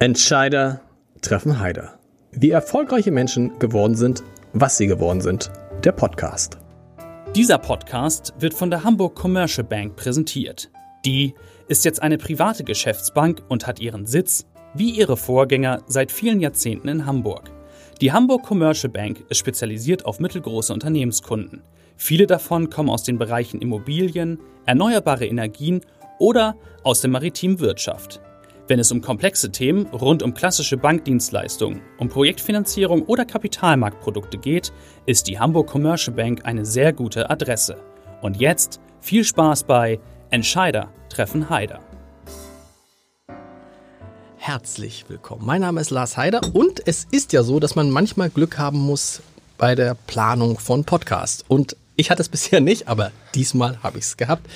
Entscheider treffen Heider. Wie erfolgreiche Menschen geworden sind, was sie geworden sind. Der Podcast. Dieser Podcast wird von der Hamburg Commercial Bank präsentiert. Die ist jetzt eine private Geschäftsbank und hat ihren Sitz, wie ihre Vorgänger, seit vielen Jahrzehnten in Hamburg. Die Hamburg Commercial Bank ist spezialisiert auf mittelgroße Unternehmenskunden. Viele davon kommen aus den Bereichen Immobilien, erneuerbare Energien oder aus der maritimen Wirtschaft. Wenn es um komplexe Themen rund um klassische Bankdienstleistungen, um Projektfinanzierung oder Kapitalmarktprodukte geht, ist die Hamburg Commercial Bank eine sehr gute Adresse. Und jetzt viel Spaß bei Entscheider treffen Heider. Herzlich willkommen. Mein Name ist Lars Heider und es ist ja so, dass man manchmal Glück haben muss bei der Planung von Podcasts. Und ich hatte es bisher nicht, aber diesmal habe ich es gehabt.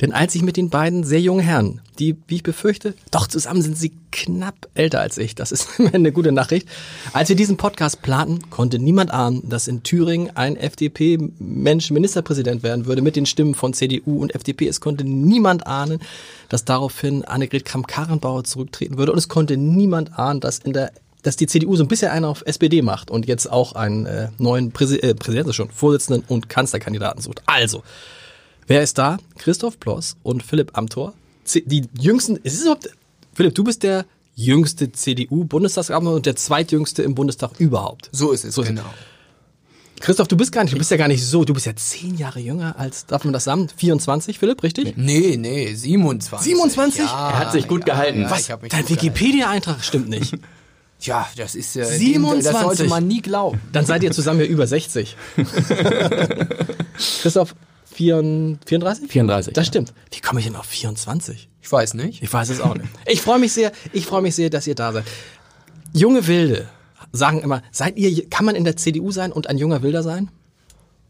Denn als ich mit den beiden sehr jungen Herren, die, wie ich befürchte, doch zusammen sind sie knapp älter als ich, das ist eine gute Nachricht. Als wir diesen Podcast planten, konnte niemand ahnen, dass in Thüringen ein FDP-Mensch Ministerpräsident werden würde mit den Stimmen von CDU und FDP. Es konnte niemand ahnen, dass daraufhin Annegret Kramp-Karrenbauer zurücktreten würde. Und es konnte niemand ahnen, dass in der dass die CDU so ein bisschen einen auf SPD macht und jetzt auch einen äh, neuen Präsi äh, Präsidenten schon, Vorsitzenden und Kanzlerkandidaten sucht. Also, wer ist da? Christoph Ploss und Philipp Amthor. C die jüngsten, ist es überhaupt, Philipp, du bist der jüngste CDU-Bundestagsabgeordnete und der zweitjüngste im Bundestag überhaupt. So ist es, so genau. Christoph, du bist gar nicht, du bist ja gar nicht so, du bist ja zehn Jahre jünger als, darf man das sagen? 24, Philipp, richtig? Nee, nee, 27. 27? Ja, er hat sich gut ja, gehalten. Ja, Was? Dein Wikipedia-Eintrag stimmt nicht. Tja, das ist äh, 27. Das sollte man nie glauben. Dann seid ihr zusammen ja über 60. Christoph, 34? 34. Das stimmt. Wie komme ich denn auf 24? Ich weiß nicht. Ich weiß es auch nicht. Ich freue mich sehr, ich freue mich sehr, dass ihr da seid. Junge Wilde sagen immer, seid ihr, kann man in der CDU sein und ein junger Wilder sein?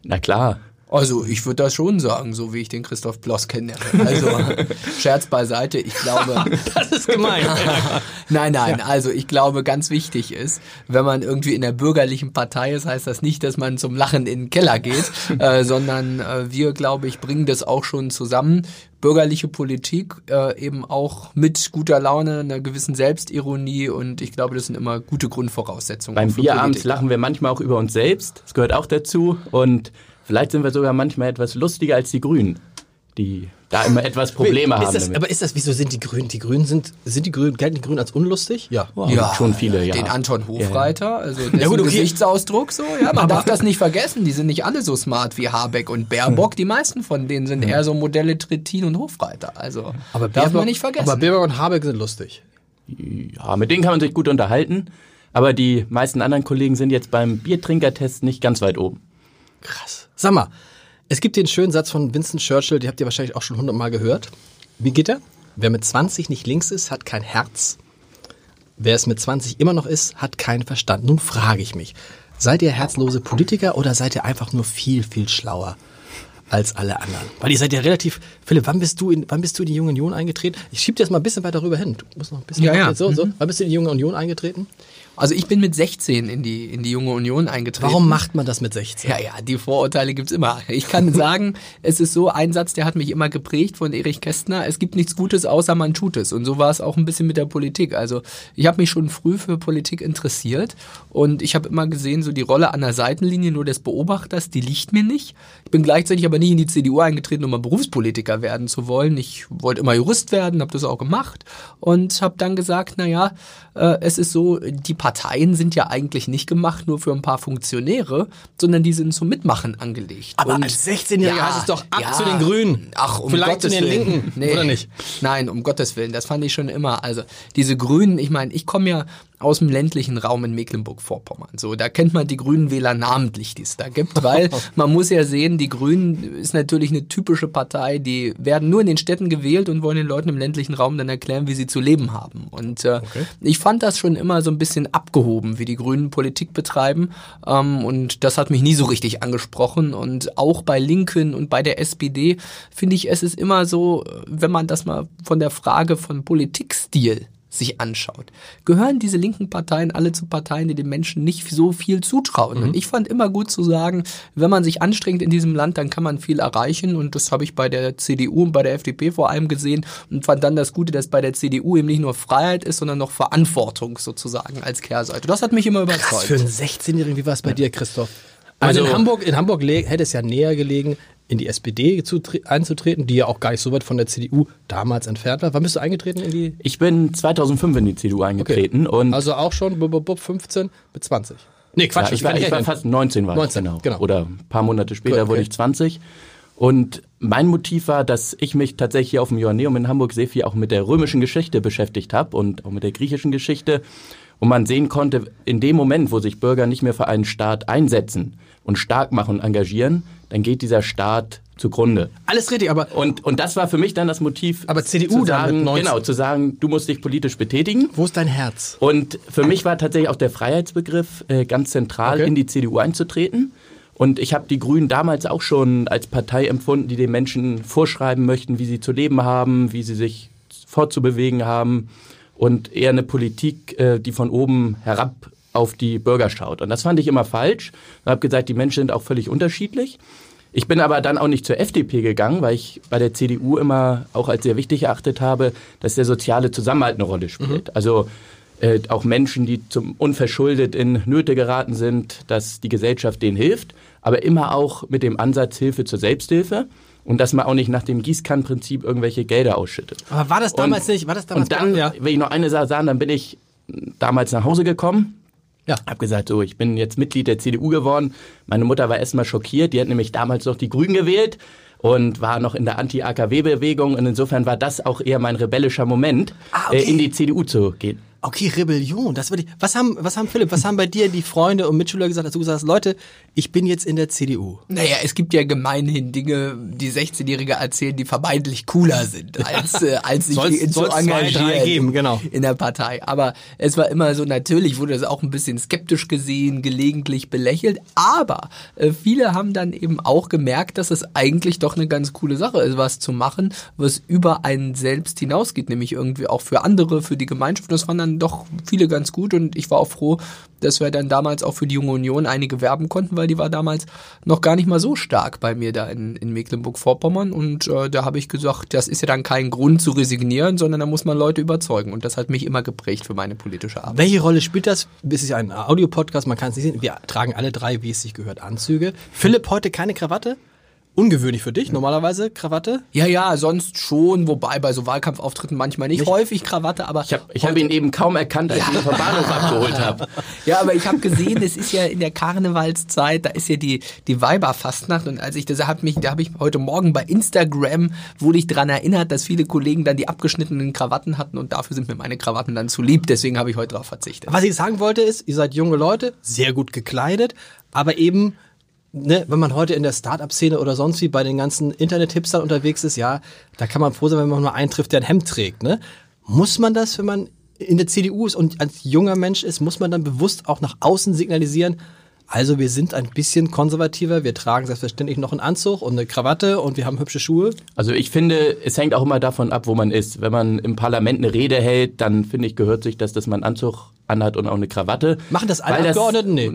Na klar. Also ich würde das schon sagen, so wie ich den Christoph Bloss kenne. Also Scherz beiseite, ich glaube. Das ist gemein. nein, nein, also ich glaube, ganz wichtig ist, wenn man irgendwie in der bürgerlichen Partei ist, heißt das nicht, dass man zum Lachen in den Keller geht, äh, sondern äh, wir, glaube ich, bringen das auch schon zusammen. Bürgerliche Politik äh, eben auch mit guter Laune, einer gewissen Selbstironie und ich glaube, das sind immer gute Grundvoraussetzungen. Beim Bierabend lachen wir manchmal auch über uns selbst. Das gehört auch dazu. Und vielleicht sind wir sogar manchmal etwas lustiger als die Grünen, die da immer etwas Probleme ist haben. das, damit. aber ist das, wieso sind die Grünen, die Grünen sind, sind die Grünen, gelten die Grünen als unlustig? Ja. Ja, schon viele, ja. Den Anton Hofreiter, also Ja, gut, okay. Gesichtsausdruck so, ja, man darf das nicht vergessen, die sind nicht alle so smart wie Habeck und Baerbock, die meisten von denen sind eher so Modelle Trittin und Hofreiter, also Aber darf Baerbock- man nicht vergessen. Aber Baerbock und Habeck sind lustig. Ja, mit denen kann man sich gut unterhalten. Aber die meisten anderen Kollegen sind jetzt beim Biertrinkertest nicht ganz weit oben. Krass. Sag mal, es gibt den schönen Satz von Winston Churchill, den habt ihr wahrscheinlich auch schon hundertmal gehört. Wie geht er? Wer mit 20 nicht links ist, hat kein Herz. Wer es mit 20 immer noch ist, hat keinen Verstand. Nun frage ich mich, seid ihr herzlose Politiker oder seid ihr einfach nur viel, viel schlauer als alle anderen? Weil ihr seid ja relativ, Philipp, wann bist du in, wann bist du in die Junge Union eingetreten? Ich schieb dir das mal ein bisschen weiter rüber hin. Du musst noch ein bisschen Ja, ja. so, so. Wann bist du in die Junge Union eingetreten? Also ich bin mit 16 in die, in die junge Union eingetreten. Warum macht man das mit 16? Ja, ja, die Vorurteile gibt's immer. Ich kann sagen, es ist so ein Satz, der hat mich immer geprägt von Erich Kästner. Es gibt nichts Gutes, außer man tut es. Und so war es auch ein bisschen mit der Politik. Also ich habe mich schon früh für Politik interessiert und ich habe immer gesehen, so die Rolle an der Seitenlinie nur des Beobachters, die liegt mir nicht. Ich bin gleichzeitig aber nicht in die CDU eingetreten, um mal Berufspolitiker werden zu wollen. Ich wollte immer Jurist werden, habe das auch gemacht und habe dann gesagt, na ja, äh, es ist so, die Parteien sind ja eigentlich nicht gemacht nur für ein paar Funktionäre, sondern die sind zum Mitmachen angelegt. Aber Und- als 16-Jähriger heißt es doch ab zu den Grünen. Ach, um Vielleicht Gottes zu den Willen. Linken, Nee. oder nicht? Nein, um Gottes Willen, das fand ich schon immer. Also diese Grünen, ich meine, ich komme ja aus dem ländlichen Raum in Mecklenburg-Vorpommern. So, da kennt man die Grünen Wähler namentlich, die es da gibt, weil man muss ja sehen, die Grünen ist natürlich eine typische Partei, die werden nur in den Städten gewählt und wollen den Leuten im ländlichen Raum dann erklären, wie sie zu leben haben. Und äh, ich fand das schon immer so ein bisschen abgehoben, wie die Grünen Politik betreiben. Ähm, und das hat mich nie so richtig angesprochen. Und auch bei Linken und bei der SPD finde ich, es ist immer so, wenn man das mal von der Frage von Politikstil sich anschaut, gehören diese linken Parteien alle zu Parteien, die den Menschen nicht so viel zutrauen. Mhm. Und ich fand immer gut zu sagen, wenn man sich anstrengt in diesem Land, dann kann man viel erreichen. Und das habe ich bei der CDU und bei der FDP vor allem gesehen und fand dann das Gute, dass bei der CDU eben nicht nur Freiheit ist, sondern noch Verantwortung sozusagen als Kehrseite. Das hat mich immer überzeugt. Krass, für einen 16-Jährigen, wie war es bei dir, Christoph? Also, also in Hamburg, in Hamburg hätte es ja näher gelegen, in die SPD einzutreten, die ja auch gar nicht so weit von der CDU damals entfernt war. Wann bist du eingetreten in die? Ich bin 2005 in die CDU eingetreten okay. und also auch schon 15 bis 20. Nee, Quatsch, ja, ich, war, ich war fast 19 war 19, ich, genau. genau. Oder ein paar Monate später okay. wurde ich 20. Und mein Motiv war, dass ich mich tatsächlich auf dem Joanneum in Hamburg sehr viel auch mit der römischen Geschichte beschäftigt habe und auch mit der griechischen Geschichte. Und man sehen konnte, in dem Moment, wo sich Bürger nicht mehr für einen Staat einsetzen und stark machen und engagieren, dann geht dieser Staat zugrunde. Alles richtig, aber und und das war für mich dann das Motiv. Aber CDU zu sagen, genau, zu sagen, du musst dich politisch betätigen. Wo ist dein Herz? Und für mich war tatsächlich auch der Freiheitsbegriff äh, ganz zentral, okay. in die CDU einzutreten. Und ich habe die Grünen damals auch schon als Partei empfunden, die den Menschen vorschreiben möchten, wie sie zu leben haben, wie sie sich fortzubewegen haben und eher eine Politik, äh, die von oben herab auf die Bürger schaut. Und das fand ich immer falsch. Ich habe gesagt, die Menschen sind auch völlig unterschiedlich. Ich bin aber dann auch nicht zur FDP gegangen, weil ich bei der CDU immer auch als sehr wichtig erachtet habe, dass der soziale Zusammenhalt eine Rolle spielt. Mhm. Also äh, auch Menschen, die zum unverschuldet in Nöte geraten sind, dass die Gesellschaft denen hilft, aber immer auch mit dem Ansatz Hilfe zur Selbsthilfe und dass man auch nicht nach dem Gießkannenprinzip irgendwelche Gelder ausschüttet. Aber war das damals und, nicht? War das damals und dann, ja. will ich noch eine Sache sagen, dann bin ich damals nach Hause gekommen ja. Hab gesagt, so, ich bin jetzt Mitglied der CDU geworden. Meine Mutter war erstmal schockiert. Die hat nämlich damals noch die Grünen gewählt und war noch in der Anti-AKW-Bewegung. Und insofern war das auch eher mein rebellischer Moment, ah, okay. äh, in die CDU zu gehen. Okay, Rebellion, das würde ich. Was haben, was haben Philipp, was haben bei dir die Freunde und Mitschüler gesagt, als du gesagt hast, Leute, ich bin jetzt in der CDU? Naja, es gibt ja gemeinhin Dinge, die 16-Jährige erzählen, die vermeintlich cooler sind, als, äh, als sich soll's, zu engagieren geben, genau. in der Partei. Aber es war immer so, natürlich wurde das auch ein bisschen skeptisch gesehen, gelegentlich belächelt, aber äh, viele haben dann eben auch gemerkt, dass es eigentlich doch eine ganz coole Sache ist, was zu machen, was über einen selbst hinausgeht, nämlich irgendwie auch für andere, für die Gemeinschaft. Das waren dann doch viele ganz gut und ich war auch froh, dass wir dann damals auch für die Junge Union einige werben konnten, weil die war damals noch gar nicht mal so stark bei mir da in, in Mecklenburg-Vorpommern und äh, da habe ich gesagt, das ist ja dann kein Grund zu resignieren, sondern da muss man Leute überzeugen und das hat mich immer geprägt für meine politische Arbeit. Welche Rolle spielt das? Es ist ja ein Audiopodcast, man kann es nicht sehen. Wir tragen alle drei, wie es sich gehört, Anzüge. Philipp heute keine Krawatte? Ungewöhnlich für dich, normalerweise Krawatte? Ja, ja, sonst schon, wobei bei so Wahlkampfauftritten manchmal nicht, nicht? häufig Krawatte, aber. Ich habe hab ihn eben kaum erkannt, als ja. ich ihn vom Bahnhof abgeholt habe. Ja, aber ich habe gesehen, es ist ja in der Karnevalszeit, da ist ja die, die Weiberfastnacht und als ich das habe mich, da habe ich heute Morgen bei Instagram wurde ich dran erinnert, dass viele Kollegen dann die abgeschnittenen Krawatten hatten und dafür sind mir meine Krawatten dann zu lieb, deswegen habe ich heute darauf verzichtet. Was ich sagen wollte ist, ihr seid junge Leute, sehr gut gekleidet, aber eben ne, wenn man heute in der Startup-Szene oder sonst wie bei den ganzen Internet-Hipstern unterwegs ist, ja, da kann man froh sein, wenn man mal einen trifft, der ein Hemd trägt. Ne? Muss man das, wenn man in der CDU ist und als junger Mensch ist, muss man dann bewusst auch nach außen signalisieren, also wir sind ein bisschen konservativer, wir tragen selbstverständlich noch einen Anzug und eine Krawatte und wir haben hübsche Schuhe. Also ich finde, es hängt auch immer davon ab, wo man ist. Wenn man im Parlament eine Rede hält, dann finde ich, gehört sich das, dass man einen Anzug anhat und auch eine Krawatte. Machen das alle Abgeordneten? Nee.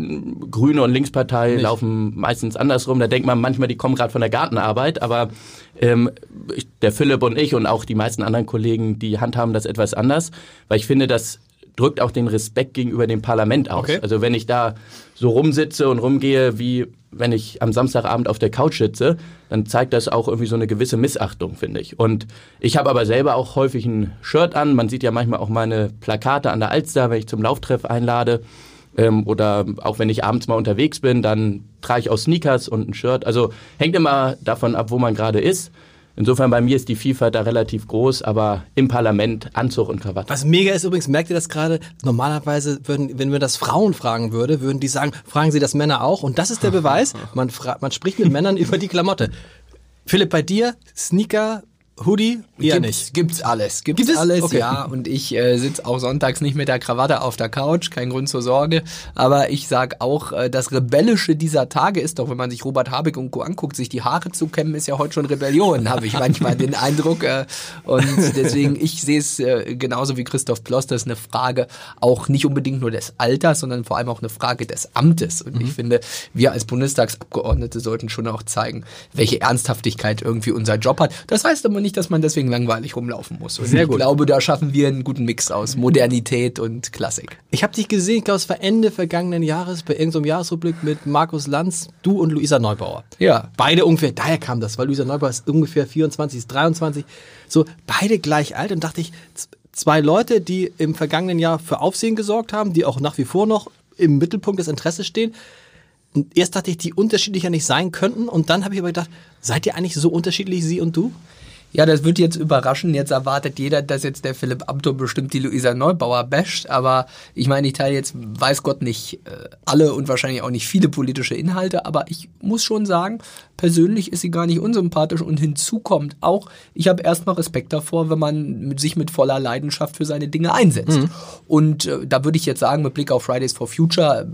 Grüne und Linkspartei Nicht. laufen meistens andersrum. Da denkt man manchmal, die kommen gerade von der Gartenarbeit, aber ähm, der Philipp und ich und auch die meisten anderen Kollegen, die handhaben das etwas anders, weil ich finde, dass drückt auch den Respekt gegenüber dem Parlament aus. Okay. Also wenn ich da so rumsitze und rumgehe, wie wenn ich am Samstagabend auf der Couch sitze, dann zeigt das auch irgendwie so eine gewisse Missachtung, finde ich. Und ich habe aber selber auch häufig ein Shirt an. Man sieht ja manchmal auch meine Plakate an der Alster, wenn ich zum Lauftreff einlade. Ähm, oder auch wenn ich abends mal unterwegs bin, dann trage ich auch Sneakers und ein Shirt. Also hängt immer davon ab, wo man gerade ist. Insofern bei mir ist die Vielfalt da relativ groß, aber im Parlament Anzug und Krawatte. Was mega ist übrigens, merkt ihr das gerade? Normalerweise würden, wenn wir das Frauen fragen würde, würden die sagen, fragen sie das Männer auch? Und das ist der Beweis. Man, man spricht mit Männern über die Klamotte. Philipp, bei dir Sneaker, Hoodie? Eher gibt's, nicht. Gibt's alles. Gibt's, Gibt es? alles, Okay. ja. Und ich äh, sitze auch sonntags nicht mit der Krawatte auf der Couch, kein Grund zur Sorge. Aber ich sag auch, äh, das Rebellische dieser Tage ist doch, wenn man sich Robert Habeck und Co. anguckt, sich die Haare zu kämmen, ist ja heute schon Rebellion, habe ich manchmal den Eindruck. Äh, und deswegen, ich sehe es äh, genauso wie Christoph Ploss, das ist eine Frage auch nicht unbedingt nur des Alters, sondern vor allem auch eine Frage des Amtes. Und ich finde, wir als Bundestagsabgeordnete sollten schon auch zeigen, welche Ernsthaftigkeit irgendwie unser Job hat. Das heißt aber nicht, dass man deswegen langweilig rumlaufen muss. Und Sehr ich gut. glaube, da schaffen wir einen guten Mix aus Modernität und Klassik. Ich habe dich gesehen, ich glaube, es war Ende vergangenen Jahres bei irgendeinem Jahresrückblick mit Markus Lanz, du und Luisa Neubauer. Ja. Beide ungefähr, daher kam das, weil Luisa Neubauer ist ungefähr 24, ist 23, so beide gleich alt und dachte ich, zwei Leute, die im vergangenen Jahr für Aufsehen gesorgt haben, die auch nach wie vor noch im Mittelpunkt des Interesses stehen. Und erst dachte ich, die unterschiedlicher nicht sein könnten und dann habe ich aber gedacht, seid ihr eigentlich so unterschiedlich, sie und du? Ja, das wird jetzt überraschen. Jetzt erwartet jeder, dass jetzt der Philipp Amthor bestimmt die Luisa Neubauer basht. Aber ich meine, ich teile jetzt, weiß Gott, nicht äh, alle und wahrscheinlich auch nicht viele politische Inhalte. Aber ich muss schon sagen, persönlich ist sie gar nicht unsympathisch. Und hinzu kommt auch, ich habe erstmal Respekt davor, wenn man sich mit voller Leidenschaft für seine Dinge einsetzt. Und äh, da würde ich jetzt sagen, mit Blick auf Fridays for Future,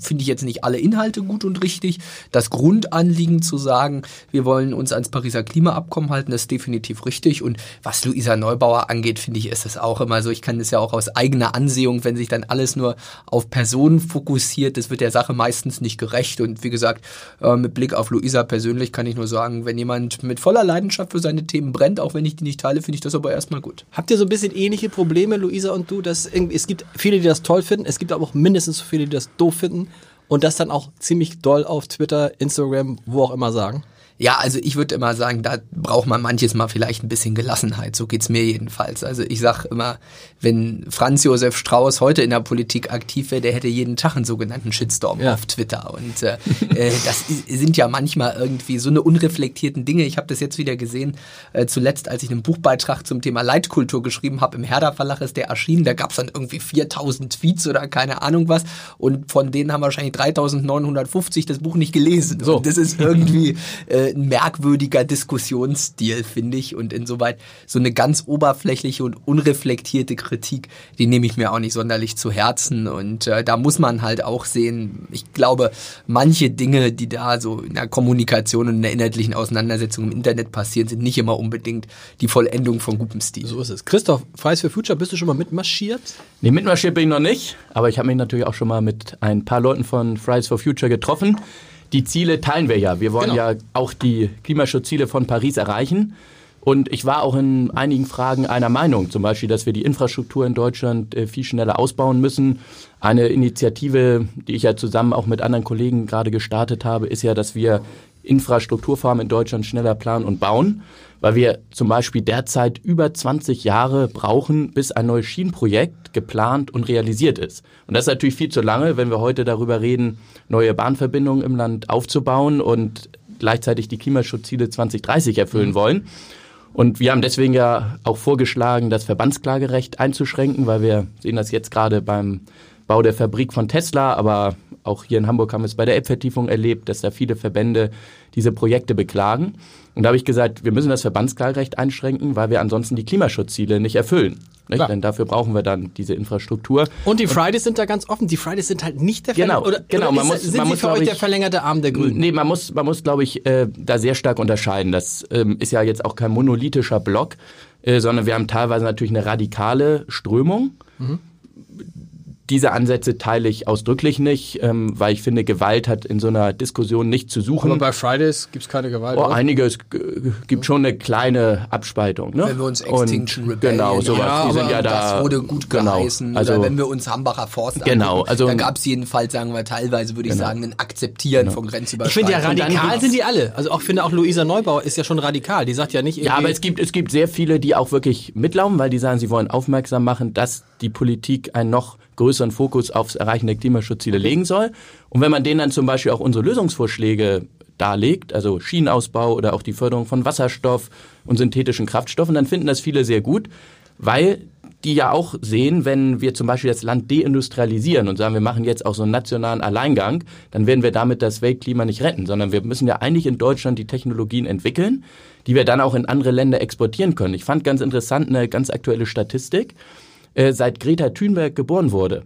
finde ich jetzt nicht alle Inhalte gut und richtig. Das Grundanliegen zu sagen, wir wollen uns ans Pariser Klimaabkommen halten, ist definitiv richtig. Und was Luisa Neubauer angeht, finde ich, ist es auch immer so. Ich kann das ja auch aus eigener Ansehung, wenn sich dann alles nur auf Personen fokussiert, das wird der Sache meistens nicht gerecht. Und wie gesagt, äh, mit Blick auf Luisa persönlich kann ich nur sagen, wenn jemand mit voller Leidenschaft für seine Themen brennt, auch wenn ich die nicht teile, finde ich das aber erstmal gut. Habt ihr so ein bisschen ähnliche Probleme, Luisa und du? Dass es gibt viele, die das toll finden, es gibt aber auch mindestens so viele, die das doof finden und das dann auch ziemlich doll auf Twitter, Instagram, wo auch immer sagen. Ja, also ich würde immer sagen, da braucht man manches Mal vielleicht ein bisschen Gelassenheit. So geht's mir jedenfalls. Also ich sag immer, wenn Franz Josef Strauß heute in der Politik aktiv wäre, der hätte jeden Tag einen sogenannten Shitstorm Ja. auf Twitter. Und äh, äh, das sind ja manchmal irgendwie so eine unreflektierten Dinge. Ich habe das jetzt wieder gesehen, äh, zuletzt, als ich einen Buchbeitrag zum Thema Leitkultur geschrieben habe, im Herder Verlag ist der erschienen. Da gab's dann irgendwie 4000 Tweets oder keine Ahnung was. Und von denen haben wahrscheinlich 3950 das Buch nicht gelesen. So. Und das ist irgendwie äh, ein merkwürdiger Diskussionsstil, finde ich. Und insoweit so eine ganz oberflächliche und unreflektierte Kritik, die nehme ich mir auch nicht sonderlich zu Herzen. Und äh, da muss man halt auch sehen, ich glaube, manche Dinge, die da so in der Kommunikation und in der inhaltlichen Auseinandersetzung im Internet passieren, sind nicht immer unbedingt die Vollendung von gutem Stil. So ist es. Christoph, Fridays for Future, bist du schon mal mitmarschiert? Nee, mitmarschiert bin ich noch nicht, aber ich habe mich natürlich auch schon mal mit ein paar Leuten von Fridays for Future getroffen. Die Ziele teilen wir ja. Wir wollen Genau. ja auch die Klimaschutzziele von Paris erreichen. Und ich war auch in einigen Fragen einer Meinung, zum Beispiel, dass wir die Infrastruktur in Deutschland äh, viel schneller ausbauen müssen. Eine Initiative, die ich ja zusammen auch mit anderen Kollegen gerade gestartet habe, ist ja, dass wir Infrastrukturfarmen in Deutschland schneller planen und bauen, weil wir zum Beispiel derzeit über 20 Jahre brauchen, bis ein neues Schienenprojekt geplant und realisiert ist. Und das ist natürlich viel zu lange, wenn wir heute darüber reden, neue Bahnverbindungen im Land aufzubauen und gleichzeitig die Klimaschutzziele 2030 erfüllen wollen. Und wir haben deswegen ja auch vorgeschlagen, das Verbandsklagerecht einzuschränken, weil wir sehen das jetzt gerade beim Bau der Fabrik von Tesla, aber auch hier in Hamburg haben wir es bei der Elbvertiefung erlebt, dass da viele Verbände diese Projekte beklagen. Und da habe ich gesagt, wir müssen das Verbandsklagerecht einschränken, weil wir ansonsten die Klimaschutzziele nicht erfüllen. Nicht? Denn dafür brauchen wir dann diese Infrastruktur. Und die Fridays sind da ganz offen. Die Fridays sind halt nicht der Genau, verlängerte, oder, genau, oder man ist, muss- sind man muss, für euch ich- der verlängerte Arm der Grünen? Nee, man muss, man muss glaube ich, äh, da sehr stark unterscheiden. Das ähm, ist ja jetzt auch kein monolithischer Block, äh, sondern wir haben teilweise natürlich eine radikale Strömung. Diese Ansätze teile ich ausdrücklich nicht, ähm, weil ich finde, Gewalt hat in so einer Diskussion nicht zu suchen. Aber bei Fridays gibt es keine Gewalt. Oh, oder? einige, es gibt schon eine kleine Abspaltung. Ne? Wenn wir uns Extinction Und, Rebellion, Genau, sowas. Ja, die sind ja da. das wurde gut genau, geheißen. Also, oder wenn wir uns Hambacher Forst Genau, angucken, also- da gab es jedenfalls, sagen wir teilweise, würde ich sagen, ein Akzeptieren von Ich Grenzüberschreitungen. finde ja radikal sind die alle. Also auch finde auch Luisa Neubauer ist ja schon radikal. Die sagt ja nicht Ja, aber es gibt, es gibt sehr viele, die auch wirklich mitlaufen, weil die sagen, sie wollen aufmerksam machen, dass die Politik einen noch größeren Fokus aufs Erreichen der Klimaschutzziele legen soll. Und wenn man denen dann zum Beispiel auch unsere Lösungsvorschläge darlegt, also Schienenausbau oder auch die Förderung von Wasserstoff und synthetischen Kraftstoffen, dann finden das viele sehr gut, weil die ja auch sehen, wenn wir zum Beispiel das Land deindustrialisieren und sagen, wir machen jetzt auch so einen nationalen Alleingang, dann werden wir damit das Weltklima nicht retten, sondern wir müssen ja eigentlich in Deutschland die Technologien entwickeln, die wir dann auch in andere Länder exportieren können. Ich fand ganz interessant eine ganz aktuelle Statistik. Äh, seit Greta Thunberg geboren wurde,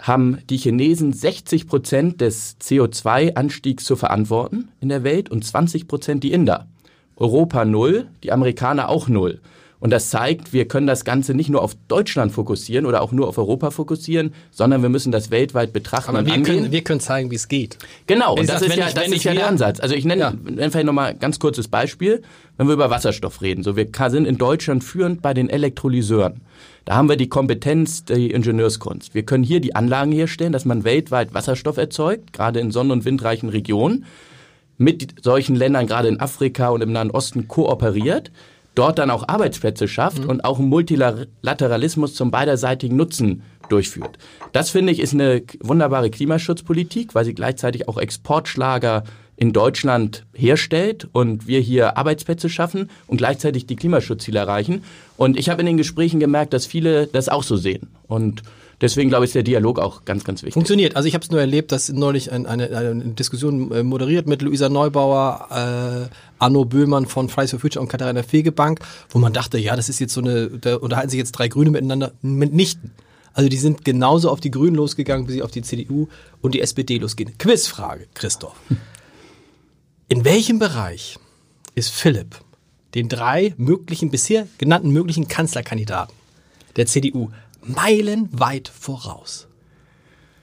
haben die Chinesen 60 Prozent des CO2-Anstiegs zu verantworten in der Welt und 20 Prozent die Inder. Europa null, die Amerikaner auch null. Und das zeigt, wir können das Ganze nicht nur auf Deutschland fokussieren oder auch nur auf Europa fokussieren, sondern wir müssen das weltweit betrachten Aber und wir angehen. können, wir können zeigen, wie es geht. Genau, und das ich- ist ja, ich- das ist ja der Ansatz. Also ich nenne, Ja. nenne vielleicht nochmal ein ganz kurzes Beispiel, wenn wir über Wasserstoff reden. So, wir sind in Deutschland führend bei den Elektrolyseuren. Da haben wir die Kompetenz, die Ingenieurskunst. Wir können hier die Anlagen herstellen, dass man weltweit Wasserstoff erzeugt, gerade in sonn- und windreichen Regionen mit solchen Ländern, gerade in Afrika und im Nahen Osten, kooperiert, dort dann auch Arbeitsplätze schafft und auch einen Multilateralismus zum beiderseitigen Nutzen durchführt. Das finde ich ist eine wunderbare Klimaschutzpolitik, weil sie gleichzeitig auch Exportschlager in Deutschland herstellt und wir hier Arbeitsplätze schaffen und gleichzeitig die Klimaschutzziele erreichen. Und ich habe in den Gesprächen gemerkt, dass viele das auch so sehen. Und deswegen glaube ich, ist der Dialog auch ganz, ganz wichtig. Funktioniert. Also ich habe es nur erlebt, dass neulich ein, eine, eine Diskussion äh, moderiert mit Luisa Neubauer, äh, Arno Böhmann von Fridays for Future und Katharina Fegebank, wo man dachte, ja, das ist jetzt so eine, da unterhalten sich jetzt drei Grüne miteinander. Mitnichten. Also die sind genauso auf die Grünen losgegangen, wie sie auf die CDU und die SPD losgehen. Quizfrage, Christoph. In welchem Bereich ist Philipp den drei möglichen, bisher genannten möglichen Kanzlerkandidaten der CDU meilenweit voraus?